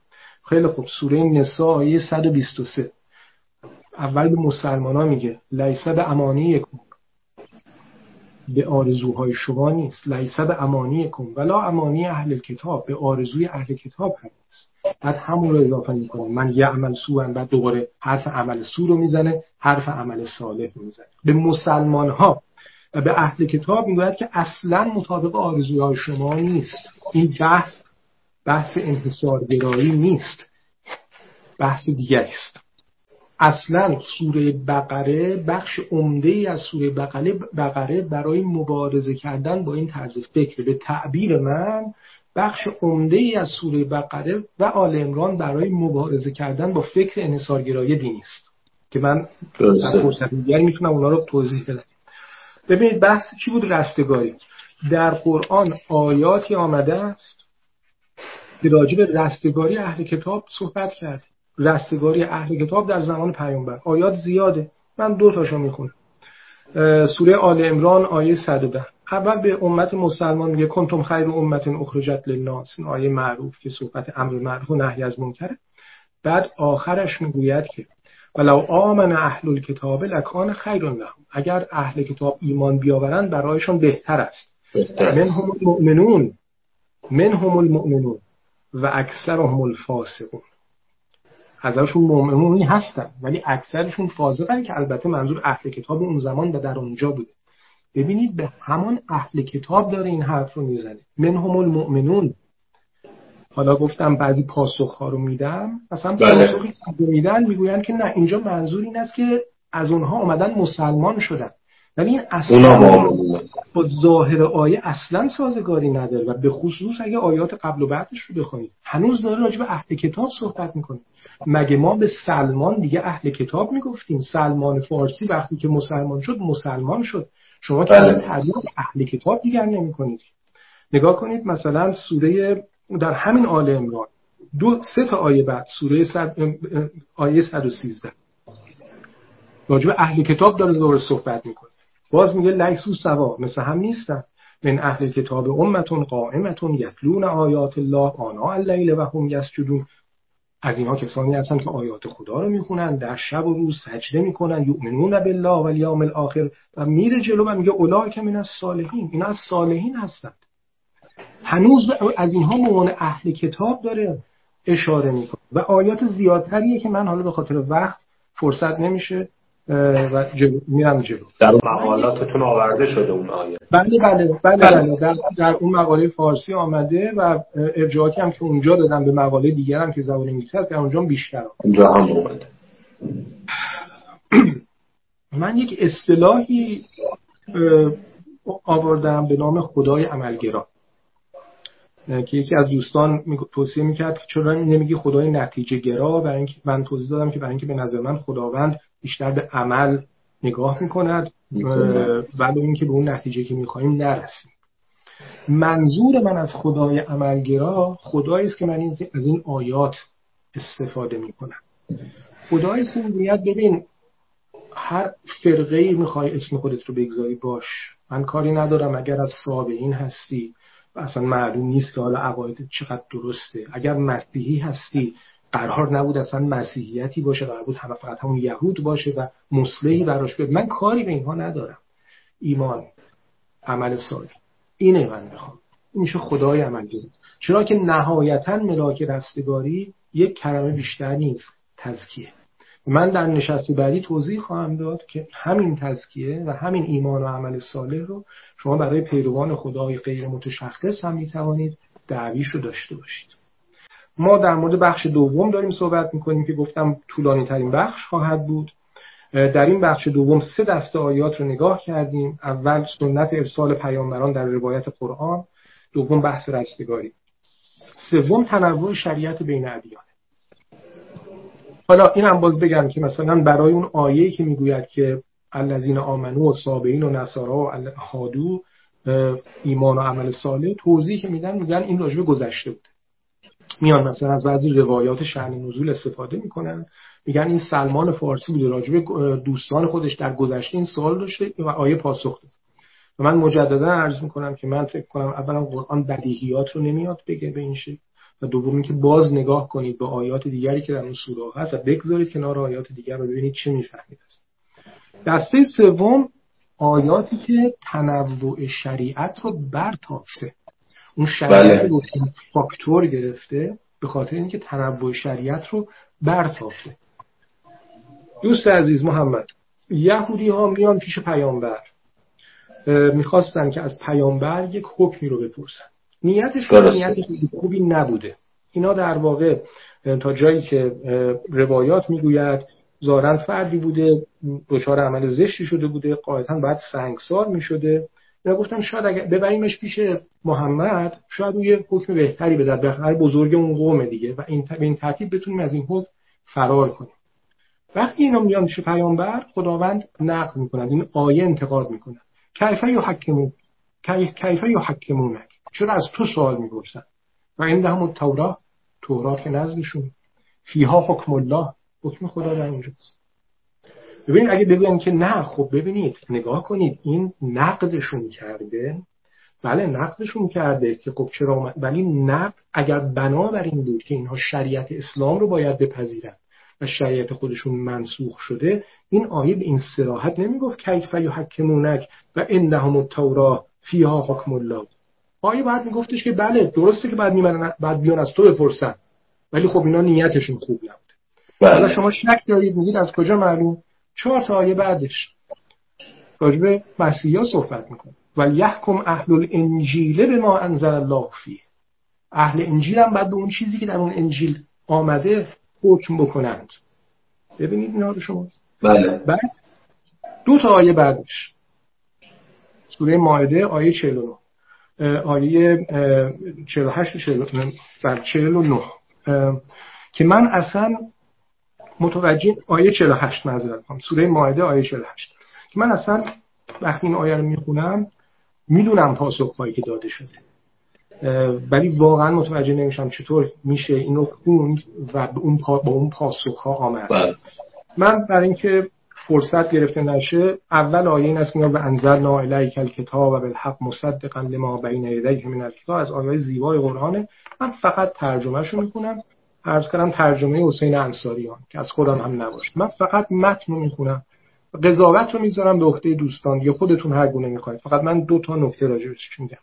خیلی خوب. سوره نسا آیه 123 اول به مسلمان ها میگه لیسه به امانی کن به آرزوهای شما نیست. لیسه به امانی کن ولا امانی اهل کتاب به آرزوی اهل کتاب هم نیست. بعد همون رو اضافه می‌کنه. من یه عمل سو بعد دوباره حرف عمل سو رو می‌زنه حرف عمل صالح رو می‌زنه. به مسلمان ها و به اهل کتاب می‌گوید که اصلا مطابق آرزوهای شما نیست. این بحث بحث انحصارگرایی نیست. بحث دیگری است. اصلا سوره بقره بخش عمده ای از سوره بقره, بقره برای مبارزه کردن با این طرز فکر به تعبیر من بخش عمده ای از سوره بقره و آل امران برای مبارزه کردن با فکر انحصارگرایی دینی است. که من در فرصت دیگری می‌تونم اونا رو توضیح بدم. ببینید بحث چی بود؟ رستگاری. در قرآن آیاتی آمده است که راجع به رستگاری اهل کتاب صحبت کرد. رستگاری اهل کتاب در زمان پیامبر. آیات زیاده. من دو تاشو می‌خونم. سوره آل امران آیه 110 اول به امت مسلمان میگه کنتم خیر امت اخرجت للناس. این آیه معروف که صحبت امر معروف و نهی از منکره بعد آخرش می‌گوید که ولو آمن اهل الکتاب لکان خیر لهم. اگر اهل کتاب ایمان بیاورند برایشان بهتر است. من هم المؤمنون. من هم المؤمنون. و اکثرهم الفاسقون. ازشون مؤمنونی هستن ولی اکثرشون فاسقن که البته منظور اهل کتاب اون زمان و در اونجا بوده. ببینید به همان اهل کتاب داره این حرف رو می‌زنه. من هم المؤمنون. حالا گفتم بعضی پاسخ ها رو میدم. مثلا بله. پاسخی که میدن می‌گویند که نه اینجا منظور این است که از اونها آمدن مسلمان شدن. ولی این اصلا با ظاهر آیه اصلا سازگاری نداره و به خصوص اگه آیات قبل و بعدش رو بخونید هنوز داره راجع به اهل کتاب صحبت می‌کنه. مگه ما به سلمان دیگه اهل کتاب می‌گفتیم؟ سلمان فارسی وقتی که مسلمان شد مسلمان شد. شما که بله. تعبیر اهل کتاب دیگر نمی‌کنید. نگاه کنید مثلا سوره در همین آل امران دو سه تا آیه بعد سوره صد آیه 113 راجع اهل کتاب داره دور صحبت می‌کنه. باز میگه لیسو سوا مثل هم نیستن. من اهل کتاب امتون قائمتون یتلون آیات الله آنا اللیل و هم یسجدون. از اینها کسانی هستن که آیات خدا رو می‌خونن در شب و روز سجده می‌کنن یؤمنون بالله و الیوم الاخر و میره جلو و میگه اولئک من الصالحین. اینا از صالحین هستند هنوز از اینها مون اهل کتاب داره اشاره می‌کنه. و آیات زیادتریه که من حالا به خاطر وقت فرصت نمیشه و جلو میرم جلو. در مقالاتتون آورده شده اون آیه. بله بله بله, بله. در, در اون مقاله فارسی آمده و ارجاعاتی هم که اونجا دادم به مقاله دیگر هم که زبان انگلیسی هست در اونجا بیشتر اونجا هم اومده. من یک اصطلاحی آوردم به نام خدای عملگرا که یکی از دوستان توصیه می‌کرد که چرا نمیگی خدای نتیجه گرا برای اینکه من توضیح دادم که برای اینکه به نظر من خداوند بیشتر به عمل نگاه می‌کند ولی اینکه به اون نتیجه که می‌خوایم نرسیم. منظور من از خدای عملگرا خدایی است که من از این آیات استفاده می‌کنم. خدایی است که می‌گوید ببین هر فرقه ای می‌خوای اسم خودت رو بگذاری باش. من کاری ندارم اگر از این هستی و اصلا معلوم نیست که حالا عقاید چقدر درسته. اگر مسیحی هستی قرار نبود اصلا مسیحیتی باشه قرار بود همه فقط همون یهود باشه و مسلحی براش بیاد. من کاری به اینها ندارم. ایمان عمل صالح. اینه من می‌خوام. این میشه خدای عمل چرا که نهایتا ملاک رستگاری یک کلمه بیشتر نیست تزکیه. من در نشست بعدی توضیح خواهم داد که همین تزکیه و همین ایمان و عمل صالح رو شما برای پیروان خدای غیر متشخص هم می‌توانید دعویش رو داشته باشید. ما در مورد بخش دوم داریم صحبت می‌کنیم که گفتم طولانی ترین بخش خواهد بود. در این بخش دوم سه دسته آیات رو نگاه کردیم. اول سنت ارسال پیامبران در روایت قرآن دوم بحث رستگاری. سوم تنوع شریعت بین ادیان. حالا این هم باز بگم که مثلا برای اون آیه که می‌گوید که الذین آمنو و صابئین و نصارا و هادو ایمان و عمل صالح توضیح که میدن میگن این راجبه گذشته بود. میان مثلا از بعضی روایات شأن نزول استفاده می‌کنن. میگن این سلمان فارسی بوده راجبه دوستان خودش در گذشته این سوال داشته و آیه پاسخ داد. و من مجددا عرض می‌کنم که من فکر کنم اولا قرآن بدیهیات رو نمیاد بگه به این شکل و دوم اینکه باز نگاه کنید به آیات دیگری که در اون سوره هست و بگذارید کنار آیات دیگر رو ببینید چه می‌فهمید است دسته سوم آیاتی که تنوع شریعت رو برتافته. اون شریعت بله. فاکتور گرفته به خاطر اینکه تنوع شریعت رو برتافته دوست عزیز محمد یهودی ها میان پیش پیامبر. می‌خواستن که از پیامبر یک حکمی رو بپرسن. نیتش نیت خوبی نبوده. اینا در واقع تا جایی که روایات می‌گوید زارن فردی بوده دچار عمل زشتی شده بوده قاعدتا بعد سنگسار می‌شده. اینا گفتن شاید اگر ببریمش پیش محمد شاید اون یه حکم بهتری بده به هر بزرگ اون قوم دیگه و این به این ترتیب بتونیم از این حکم فرار کنیم. وقتی اینا میان پیش پیامبر خداوند نقل می‌کنند. این آیه انتقاد می‌کنند. کیفه یحکمون کیفه یحکمونک؟ چرا از تو سوال می‌پرسن؟ و این همون تورا تورات که نزدشون. فیها حکم الله حکم خدا در اینجاست. ببینید اگه بگویم که نه خب ببینید نگاه کنید این نقدشون کرده. بله نقدشون کرده که خب چرا اومد؟ ولی نقد اگر بنابر این بود که اینها شریعت اسلام رو باید بپذیرن و شریعت خودشون منسوخ شده این آیه به این سراحت نمی‌گفت کیف یحکمونک و انهم التورا فیها حکم الله. آیه باید میگفتش که بله درسته که بعد میمنن بعد بیان از تو بپرسن. ولی خب اینا نیتشون خوب نبود بله. حالا شما شک دارید میگید از کجا معلوم؟ چهار تا آیه بعدش راجب مسیحا صحبت می‌کنه. و یحکم اهل الانجیل به ما انزل الله فیه. اهل انجیل هم بعد به اون چیزی که در اون انجیل آمده حکم بکنند. ببینید اینا رو شما. بله. بعد دو تا آیه بعدش. سوره مائده آیه 49 آیه 48 49 بله 49 که من اصلا متوجه آیه 48 معذرت کنم سوره مائده آیه 48 که من اصلا وقتی این آیه رو می‌خونم می‌دونم پاسخ هایی که داده شده. ولی واقعا متوجه نمیشم چطور میشه اینو خوند و به اون پا با اون پاسخ ها آمد. بله. من برای اینکه فرصت گرفته نشه اول آیه این است که به انزلنا الیک الکتاب و بالحق مصدقا لما بین یدیه من الکتاب. از آیه زیبای قرآنه. من فقط ترجمهشو می‌کنم عرض کردم ترجمه حسین انصاریان که از خودم هم نباشه من فقط متن رو می‌خونم. قضاوت رو می‌ذارم به عهده دوستان. یا خودتون هر گونه می‌خواید. فقط من دو تا نکته راجعش میگم.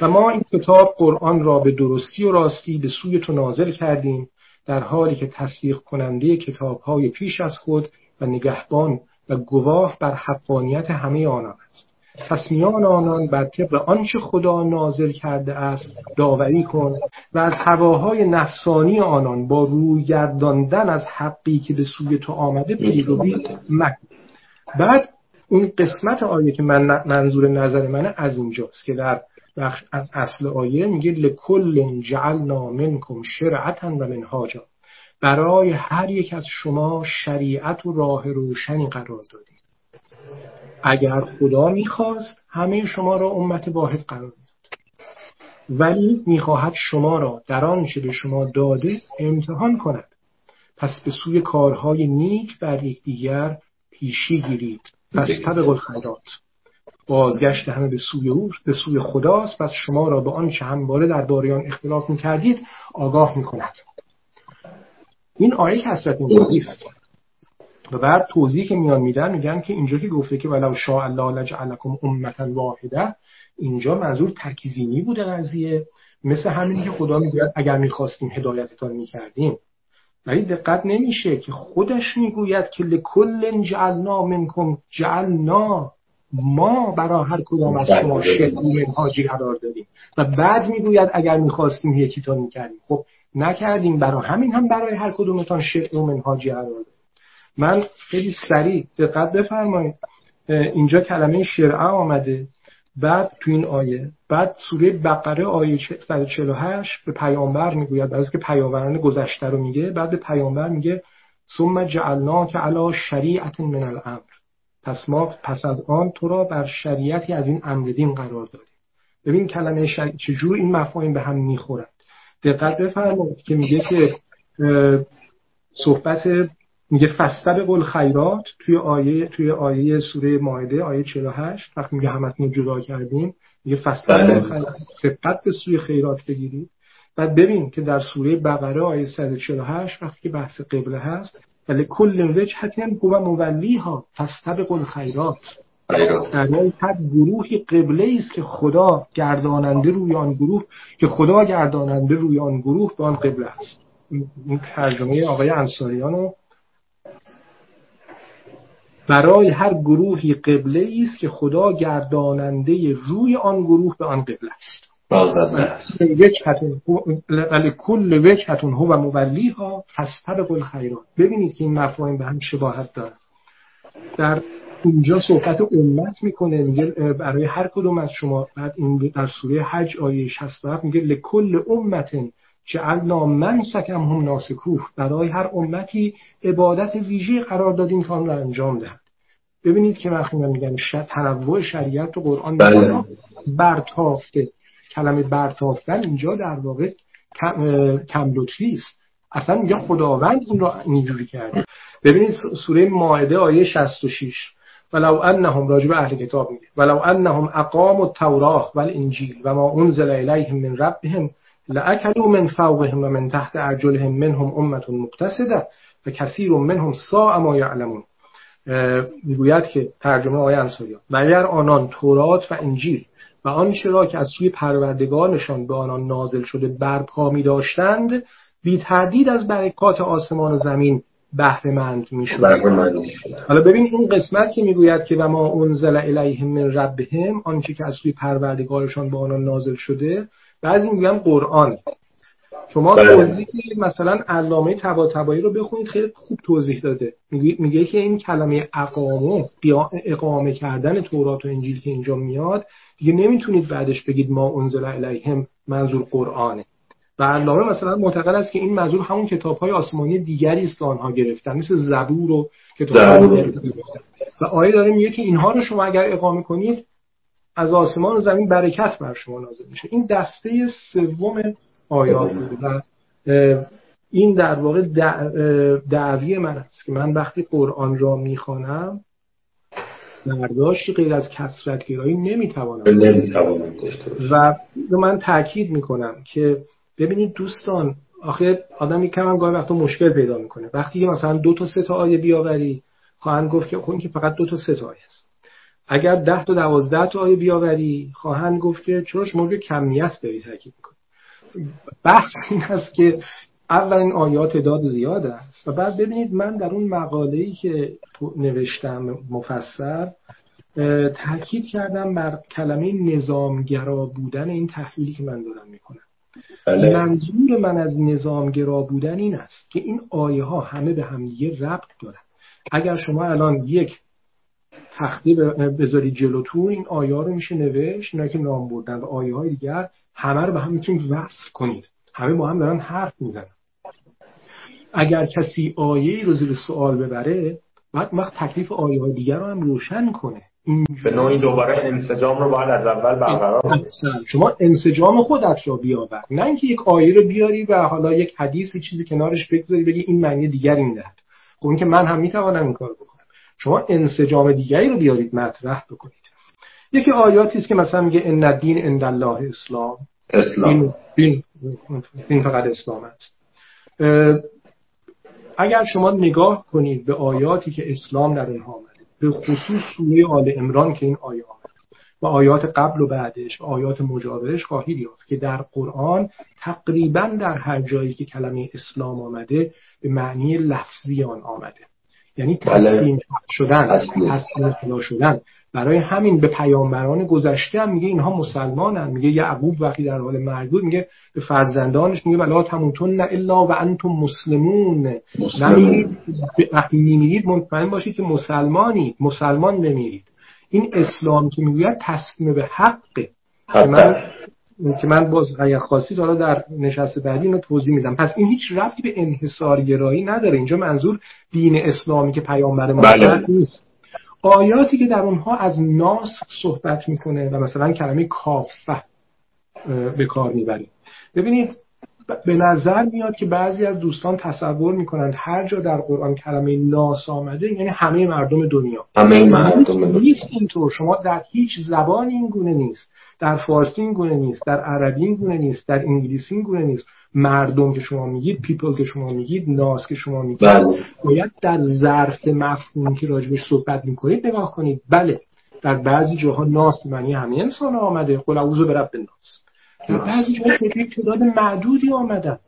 و ما این کتاب قرآن را به درستی و راستی به سوی تو نازل کردیم در حالی که تصدیق کننده کتاب های پیش از خود و نگهبان و گواه بر حقانیت همه آنان است. پس میان آنان بر طبق آنچه خدا نازل کرده است داوری کن و از هواهای نفسانی آنان با روی گرداندن از حقی که به سوی تو آمده پیروی مکن. بعد اون قسمت آیه که من منظور نظر منه از اینجاست که در بخش اصل آیه میگه لکل جعلنا منکم شرعتا و منهاجا. برای هر یک از شما شریعت و راه روشنی قرار دادیم. اگر خدا می‌خواست همه شما را امت واحد قرار می‌داد. ولی می‌خواهد شما را در آنچه به شما داده امتحان کند. پس به سوی کارهای نیک بر یکدیگر پیشی گیرید. پس طبق الخیرات. بازگشت همه به سوی او به سوی خداست. پس شما را به آنچه همواره در آن اختلاف می‌کردید آگاه می‌کند. این آیه کسرت این و بعد توضیح که میان میدن میگن که اینجا که گفته که ولو شاء الله لجعلکم امتا واحده اینجا منظور تکوینی بوده قضیه. مثل همینی که خدا می‌گوید اگر می‌خواستیم هدایتتان می‌کردیم. ولی دقت نمیشه که خودش می‌گوید که لکل جعلنا منکم جعلنا ما برای هر کدام از شما شد منهاجی قرار دادیم. و بعد می‌گوید اگر می‌خواستیم یکیتان می‌کردیم. خب نکردیم. برای همین هم برای هر کدومتان شد و منهاجی قرار دادیم. من خیلی سریع دقت بفرمایید. اینجا کلمه شرعه آمده. بعد تو این آیه بعد سوره بقره آیه 148 به پیامبر می‌گوید. از که پیامبران گذشته رو میگه بعد به پیامبر میگه ثم که علا شریعت من الامر. پس ما پس از آن تو را بر شریعتی از این امر دین قرار دادیم. ببین کلمه شریع چجور این مفاهیم به هم می‌خورند دقت بفرمایید که میگه که صحبت میگه فستبق خیرات توی آیه توی آیه سوره مائده آیه 48 وقتی میگه همتون جدا کردیم میگه فستبق بله. خیرات به سوی خیرات بگیرید. بعد ببین که در سوره بقره آیه 148 وقتی که بحث قبله هست ولی کل وجهت هو مولیها فستبق الخیرات. در هر گروهی قبله است که خدا گرداننده روی آن گروه که خدا گرداننده روی آن گروه به آن قبله است. این ترجمه آقای انصاریان برای هر گروهی قبله است که خدا گرداننده روی آن گروه به آن قبله است. ولی کل وجهتون هو مولیها فستبق الخیرات. ببینید که این مفاهیم به هم شباهت داره در اینجا صحبت امت می‌کنه میگه برای هر کدوم از شما. بعد این در سوره حج آیه 67 میگه لکل امت جعلنا من سکم هم ناسکوه. برای هر امتی عبادت ویژه قرار دادیم تا را انجام دهند ببینید که وقتی من میگم تنوع شریعت و قرآن بله. برتافته. کلمه برتافتن اینجا در واقع کم است. اصلا میگه خداوند این رو اینجوری کرده. ببینید سوره ماعده آیه 66 ولو انهم راجب اهل کتاب میگه. ولو انهم اقاموا التوراه والانجیل و ما انزل الیهم من ربهم لاکلوا من فوقهم و من تحت ارجلهم منهم امه مقتصده و کثیر منهم ساء ما یعلمون می‌گوید که ترجمه آیه انصاری و اگر آنان تورات و انجیل و آنچه را که از سوی پروردگارشان به آنان نازل شده برپا می داشتند بی تردید از برکات آسمان و زمین بهره مند می حالا ببین این قسمت که می‌گوید که و ما انزل الیهم من ربهم آنچه که از سوی پروردگارشان به آنان نازل شده بعضی میگن قرآن. شما بله. توضیح مثلا علامه طباطبایی رو بخونید خیلی خوب توضیح داده. میگه, میگه که این کلمه اقامه اقامه کردن تورات و انجیل که اینجا میاد دیگه نمی‌تونید بعدش بگید ما انزل الیهم منظور قرآنه و علامه مثلا معتقد است که این منظور همون کتاب های آسمانی دیگری است که آنها گرفتن مثل زبور و کتاب و آیه داره میگه که اینها رو شما اگر اقامه کنید از آسمان و زمین برکت بر شما نازل میشه. این دسته سوم آیات بوده و این در واقع دعوی من است که من وقتی قرآن را می‌خوانم برداشتی غیر از کسرت گرایی نمی‌توانم و من تاکید می‌کنم که ببینید دوستان آخه آدم کم هم گاهی وقتا مشکل پیدا می‌کنه. وقتی مثلا دو تا سه تا آیه بیاوری خواهند گفت که خب که فقط دو تا سه تا آیه است. اگر ده تا دوازده تا آیه بیاوری خواهند گفت که چرا شما کمیت داری تاکید می‌کنی بحث این است که اولین آیات تعداد زیاد است و بعد ببینید من در اون مقاله‌ای که نوشتم مفسر تاکید کردم بر کلمه نظامگرا بودن این تحلیلی که من دارم می‌کنم. بله. منظور من از نظامگرا بودن این است که این آیه ها همه به هم یه ربط دارن. اگر شما الان یک تخته بذارید جلوتون این آیه رو میشه نوشت اینا که نام بردن و آیه های دیگر همه رو به هم می‌تونید وصل کنید. همه با هم دارن حرف می‌زنن. اگر کسی آیه رو زیر سوال ببره بعد وقت تکلیف آیه های دیگر رو هم روشن کنه. به نوعی دوباره انسجام رو باید از اول برقرار شما انسجام خودت رو بیاور. نه اینکه یک آیه رو بیاری و حالا یک حدیثی چیزی کنارش بگذاری بگی این معنی دیگری می‌دهد خب این که من هم می‌توانم این کار بکنم. شما انسجام دیگری رو بیارید مطرح بکنید. یکی آیاتی است که مثلا میگه ان الدین عند الله اسلام. اسلام. این, این فقط اسلام است. اگر شما نگاه کنید به آیاتی که اسلام در اونها آمده به خصوص سوره آل امران که این آیه آمده و آیات قبل و بعدش و آیات مجاورش خواهید یافت که در قرآن تقریبا در هر جایی که کلمه اسلام آمده به معنی لفظی آن آمده. یعنی بله. تسلیم شدن تسلیم. شدن. برای همین به پیامبران گذشته هم میگه اینها مسلمانن میگه یعقوب وقتی در حال مرگ بود میگه به فرزندانش میگه ولا تموتون نه الا و انتم مسلمون. نمیرید وقتی میمیرید مطمئن باشید که مسلمانی مسلمان نمیرید این اسلام که می‌گوید تسلیم به حقه من که من باز اگر خاصی حالا در نشست بعدی اینو توضیح میدم. پس این هیچ ربطی به انحصارگرایی نداره. اینجا منظور دین اسلامی که پیامبر ما بله. نیست. آیاتی که در اونها از ناس صحبت می‌کنه و مثلا کلمه کافه به کار می‌بره. ببینید به نظر میاد که بعضی از دوستان تصور می‌کنند هر جا در قرآن کلمه ناس آمده یعنی همه مردم دنیا. همه مردم دنیا. اینطور. شما در هیچ زبان این گونه نیست. در فارسی این گونه نیست در عربی این گونه نیست در انگلیسی این گونه نیست. مردم که شما میگید پیپل که شما میگید ناس که شما میگید بله. باید در ظرف مفهوم که راجبش صحبت می‌کنید نگاه کنید. بله در بعضی جاها ناس معنی همه انسان آمده. قل اعوذ برب ناس در بعضی جاها تعداد معدودی آمدن.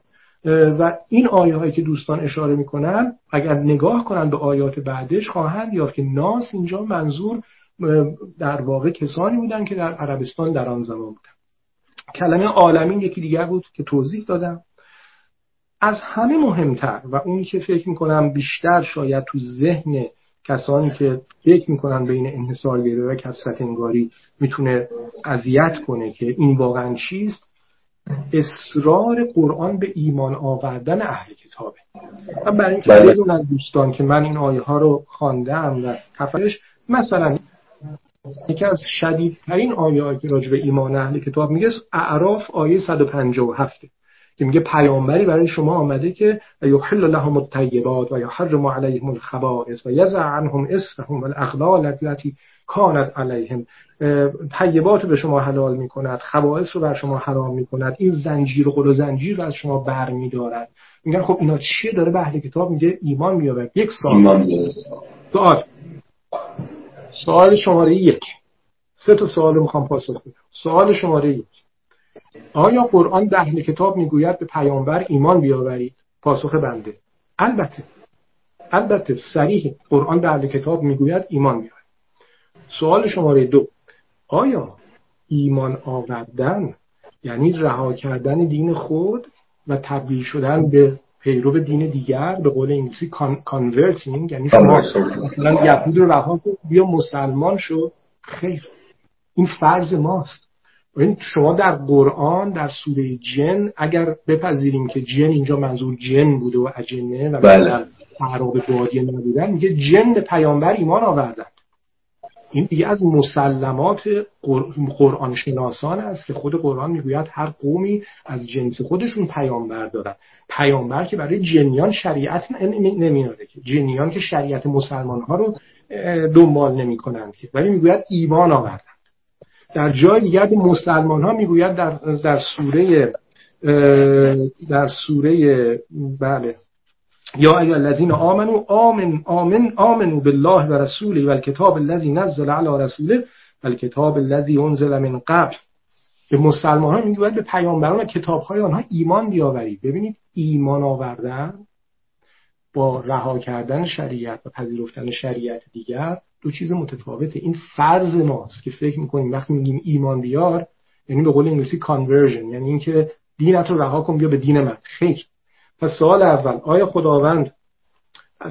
و این آیه هایی که دوستان اشاره می‌کنن اگر نگاه کنن به آیات بعدش خواهند یافت که ناس اینجا منظور در واقع کسانی بودن که در عربستان در آن زمان بودن. کلمه عالمین یکی دیگر بود که توضیح دادم. از همه مهمتر و اونی که فکر می‌کنم بیشتر شاید تو ذهن کسانی که فکر می‌کنن بین انحصارگری و کسرت انگاری می‌تونه اذیت کنه که این واقعا چیست؟ اصرار قرآن به ایمان آوردن اهل کتابه. و برای اینکه بله. بدون از دوستان که من این آیه ها رو خواندم و تفرش مثلا یکی از شدیدترین آیه که راجع به ایمان اهل کتاب میگه اعراف آیه 157 که میگه پیامبری برای شما آمده که یحل لهم الطیبات و یحرم علیهم الخبائث و یزع عنهم اسرهم والاغلال التي کانت علیهم. طیبات به شما حلال می‌کند خبائث رو بر شما حرام می‌کند این زنجیر و و زنجیر رو از شما بر میدارد میگن خب اینا چیه؟ داره به اهل کتاب میگه ایمان بیاورد یک سال سوال. سوال شماره یک. سه تا سوال می‌خوام پاسخ بدم. سوال شماره یک. آیا قرآن اهل کتاب می‌گوید به پیامبر ایمان بیاورید؟ پاسخ بنده. البته. البته صریح قرآن به اهل کتاب می‌گوید ایمان بیاورید. سوال شماره دو. آیا ایمان آوردن یعنی رها کردن دین خود و تبدیل شدن به پیرو دین دیگر به قول انگلیسی converting یعنی شما مثلا یهود رو رها کن بیا مسلمان شد خیر. این فرض ماست. این شما در قرآن در سوره جن اگر بپذیریم که جن اینجا منظور جن بوده و اجنه و بله. اعراب بادیه نبودن میگه جن پیامبر ایمان آوردن. این دیگه از مسلمات قرآن شناسان است که خود قرآن می‌گوید هر قومی از جنس خودشون پیامبر دارن. پیامبر که برای جنیان شریعت نمیاره که. جنیان که شریعت مسلمان ها رو دنبال نمی کنند که. ولی می‌گوید ایمان آوردن. در جای دیگر مسلمان ها می‌گوید در, در سوره در سوره بله. یا ایها الذین آمنو آمن آمن آمنو بالله و رسوله و الکتاب الذی نزل علی رسوله و الکتاب الذی انزل من قبل. به مسلمان ها میگه به پیامبران و کتاب های آنها ایمان بیاورید. ببینید ایمان آوردن با رها کردن شریعت و پذیرفتن شریعت دیگر دو چیز متفاوته. این فرض ماست که فکر می‌کنیم وقتی میگیم ایمان بیار یعنی به قول انگلیسی conversion یعنی اینکه دینت رو رها کن بیا به دین من. خیر. پس سوال اول آیا خداوند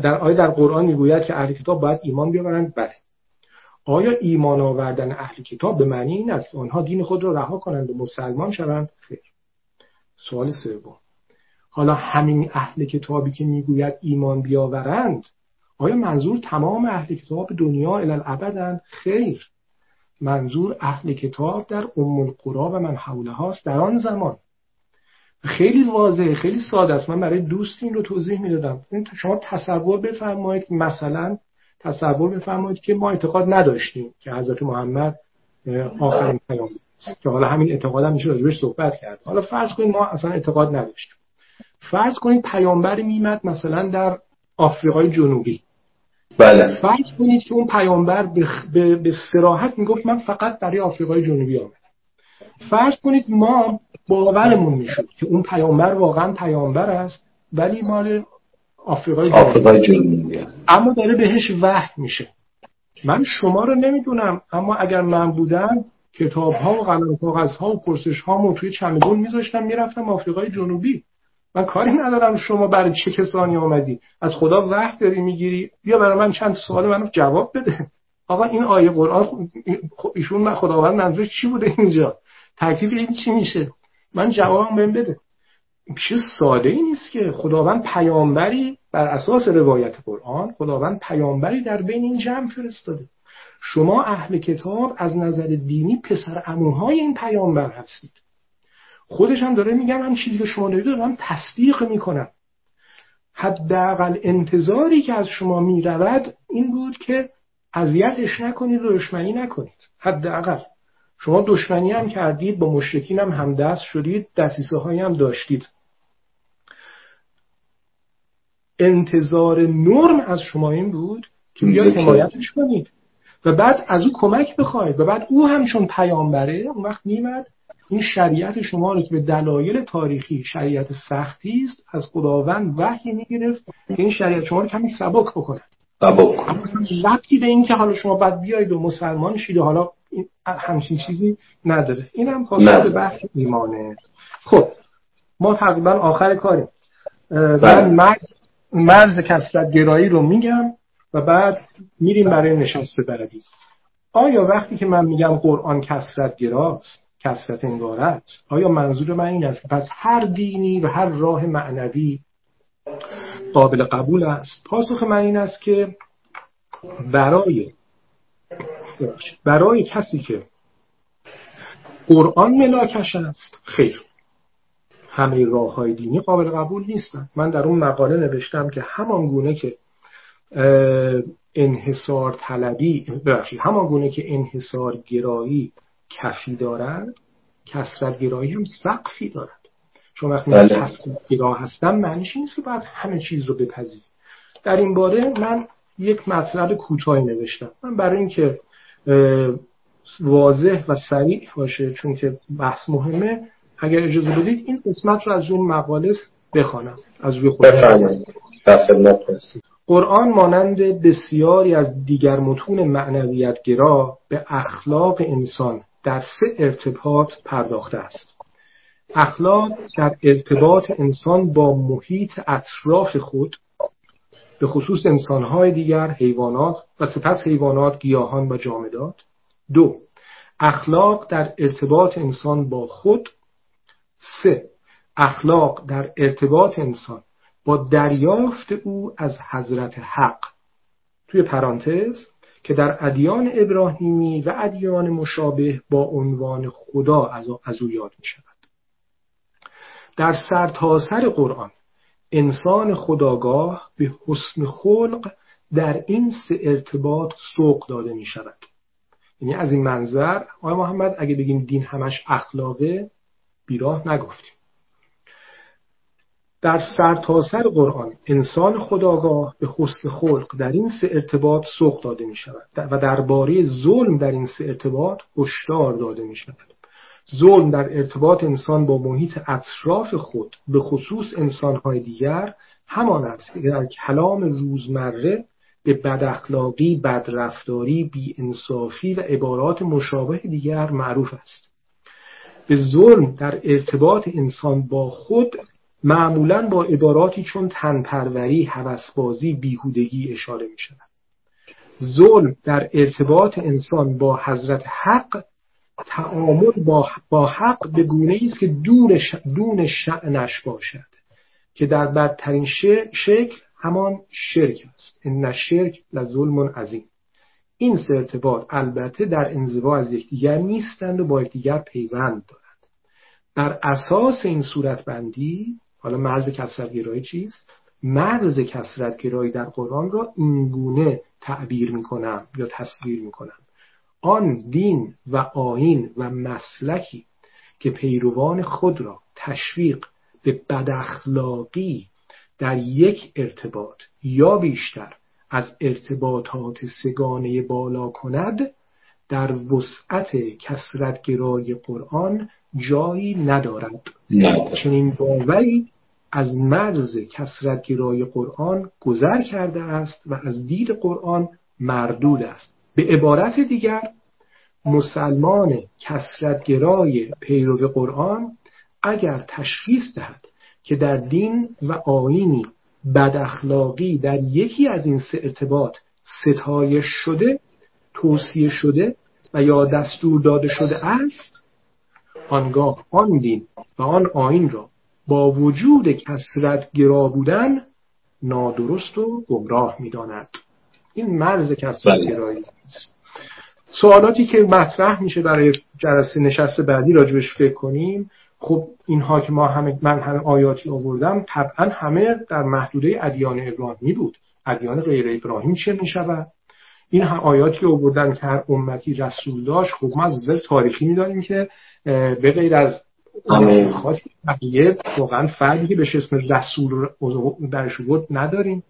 در آیا در قرآن می‌گوید که اهل کتاب باید ایمان بیاورند؟ بله. آیا ایمان آوردن اهل کتاب به معنی این است که آنها دین خود را رها کنند و مسلمان شوند؟ خیر. سوال سوم. حالا همین اهل کتابی که می‌گوید ایمان بیاورند آیا منظور تمام اهل کتاب دنیا الالعبدند خیر. منظور اهل کتاب در ام القرا و من حوله هاست در آن زمان. خیلی واضحه خیلی ساده است. من برای دوست این رو توضیح می‌دادم. شما تصور بفرمایید مثلا تصور بفرمایید که ما اعتقاد نداشتیم که حضرت محمد آخرین پیام که حالا همین اعتقاد هم میشه راجبش صحبت کرد. حالا فرض کنید ما اصلا اعتقاد نداشتیم. فرض کنید پیامبر میمد مثلا در آفریقای جنوبی. بله. فرض کنید که اون پیامبر به, به, به سراحت می‌گفت من فقط برای آفریقای جنوبی آمدم. فرض کنید ما باورمون می‌شد که اون پیامبر واقعا پیامبر است ولی مال آفریقای جنوبی. اما داره بهش وحی میشه. من شما رو نمی‌دونم اما اگر من بودم کتاب ها و قلم کاغذ ها و پرسش ها توی چمدون میذاشتم می‌رفتم آفریقای جنوبی. من کاری ندارم شما برای چه کسانی آمدی. از خدا وحی داری می‌گیری؟ بیا برای من چند سوال منو جواب بده. آقا این آیه قرآن ایشون خداوند منظورش چی بوده اینجا؟ تکلیف این چی میشه؟ من جوابم بهم بده. پیش ساده ای نیست که خداوند پیامبری بر اساس روایت قرآن خداوند پیامبری در بین این جمع فرستاده. شما اهل کتاب از نظر دینی پسر اموهای این پیامبر هستید. خودش هم داره میگم هم چیزی که شما دارید دارم تصدیق می‌کنم. حداقل انتظاری که از شما می‌رود این بود که اذیتش نکنید و دشمنی نکنید. حداقل. شما دشمنی هم کردید با مشرکین هم همدست شدید دستیسه هایی هم داشتید. انتظار نرم از شما این بود که بیاید حمایتش کنید. و بعد از او کمک بخواید و بعد او هم چون پیامبره اون وقت میمد این شریعت شما رو که به دلایل تاریخی شریعت سختی است از خداوند وحی می‌گرفت که این شریعت شما رو کمی سبک بکنه. سبک. اما به این که حالا شما بعد بیاید و مسلمان شید و حالا همچین چیزی نداره. این هم پاسخ به بحث ایمانه. خب ما تقریبا آخر کاریم. من بله. مرز, مرز کسرت گرایی رو میگم و بعد میریم برای نشسته بردی آیا وقتی که من میگم قرآن کسرت گراست کسرت انگاره است آیا منظور من این است که پس هر دینی و هر راه معنوی قابل قبول است؟ پاسخ من این است که برای برای کسی که قرآن ملاکش است خیر. همه راه های دینی قابل قبول نیستن. من در اون مقاله نوشتم که همان گونه که انحصار طلبی ببخشید همان گونه که انحصار گرایی کفی دارد کسرت گرایی هم سقفی دارد. چون وقتی من بله. کسرت گرا هستم معنیش نیست که باید همه چیز رو بپذیر در این باره من یک مطلب کوتاهی نوشتم. من برای اینکه واضح و سریع باشه چون که بحث مهمه. اگر اجازه بدید این قسمت رو از اون مقاله بخوانم از روی خود قرآن مانند بسیاری از دیگر متون معنویت گرا به اخلاق انسان در سه ارتباط پرداخته است. اخلاق در ارتباط انسان با محیط اطراف خود به خصوص انسانهای دیگر حیوانات و سپس حیوانات گیاهان و جامدات. دو اخلاق در ارتباط انسان با خود. سه اخلاق در ارتباط انسان با دریافت او از حضرت حق. توی پرانتز که در ادیان ابراهیمی و ادیان مشابه با عنوان خدا از او یاد می شود در سرتاسر سر قرآن انسان خداگاه به حسن خلق در این سه ارتباط سوق داده می شود یعنی از این منظر آقای محمد اگه بگیم دین همش اخلاقه بیراه نگفتیم. در سرتاسر سر قرآن انسان خداگاه به حسن خلق در این سه ارتباط سوق داده می شود و درباره ظلم در این سه ارتباط هشدار داده می شود ظلم در ارتباط انسان با محیط اطراف خود به خصوص انسانهای دیگر همان است که در کلام روزمره به بداخلاقی، بدرفتاری، بیانصافی و عبارات مشابه دیگر معروف است. به ظلم در ارتباط انسان با خود معمولا با عباراتی چون تنپروری، هوسبازی، بیهودگی اشاره می شود. ظلم در ارتباط انسان با حضرت حق تعامل با, با حق به گونه است که دون, دون شعنش باشد که در بدترین شکل همان شرک است. ان شرک لظلم عظیم. این سه ارتباط البته در انزوا از یکدیگر نیستند و با یکدیگر پیوند دارند. بر اساس این صورت بندی حالا مرز کسرت گرایی چیست؟ مرز کسرت گرایی در قرآن را اینگونه تعبیر می‌کنم یا تصویر می‌کنم. آن دین و آین و مسلکی که پیروان خود را تشویق به بداخلاقی در یک ارتباط یا بیشتر از ارتباطات سگانه بالا کند در وسعت کسرتگرای قرآن جایی ندارد. چنین باوری از مرز کسرتگرای قرآن گذر کرده است و از دید قرآن مردود است. به عبارت دیگر مسلمان کسرتگرای پیرو قرآن اگر تشخیص دهد که در دین و آینی بد اخلاقی در یکی از این سه ارتباط ستایش شده توصیه شده و یا دستور داده شده است آنگاه آن دین و آن آین را با وجود کسرت گرا بودن نادرست و گمراه می‌داند. این مرز کسرت بله. گرایی است. سوالاتی که مطرح میشه برای جلسه نشست بعدی راجبش فکر کنیم خب اینها که ما همه من همه آیاتی آوردم طبعا همه در محدوده ادیان ابراهیمی بود. ادیان غیر ابراهیم چه می‌شود؟ این هم آیاتی که آوردن که هر امتی رسول داشت خب ما از نظر تاریخی می‌دانیم که به غیر از خاصی بقیه واقعا فردی که بهش اسم رسول درش بود نداریم.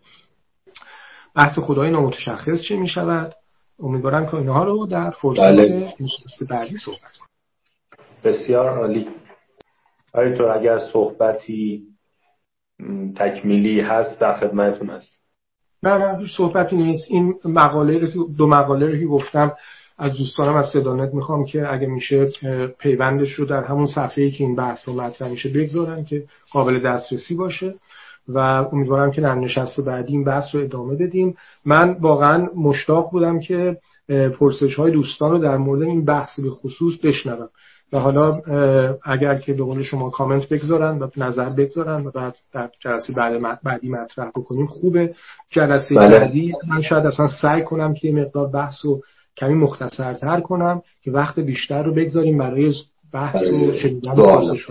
بحث خدای نامتشخص چه می‌شود؟ امیدوارم که اینها رو در فرصت بله. بعدی صحبت بسیار عالی. تو اگر صحبتی تکمیلی هست در خدمتتون هست نه نه هیچ صحبتی نیست. این مقاله رو که دو مقاله رو که گفتم از دوستانم از صدانت می‌خوام که اگه میشه پیوندش رو در همون صفحه‌ای که این بحث مطرح میشه بگذارن که قابل دسترسی باشه. و امیدوارم که در نشست بعدی این بحث رو ادامه بدیم من واقعا مشتاق بودم که پرسش های دوستان رو در مورد این بحث به خصوص بشنوم و حالا اگر که به قول شما کامنت بگذارن و نظر بگذارن و بعد در جلسه بعد بعدی مطرح بکنیم خوبه جلسه بله. بعدی من شاید اصلا سعی کنم که مقدار بحث رو کمی مختصرتر کنم که وقت بیشتر رو بگذاریم برای بحث و. شنیدن پرسش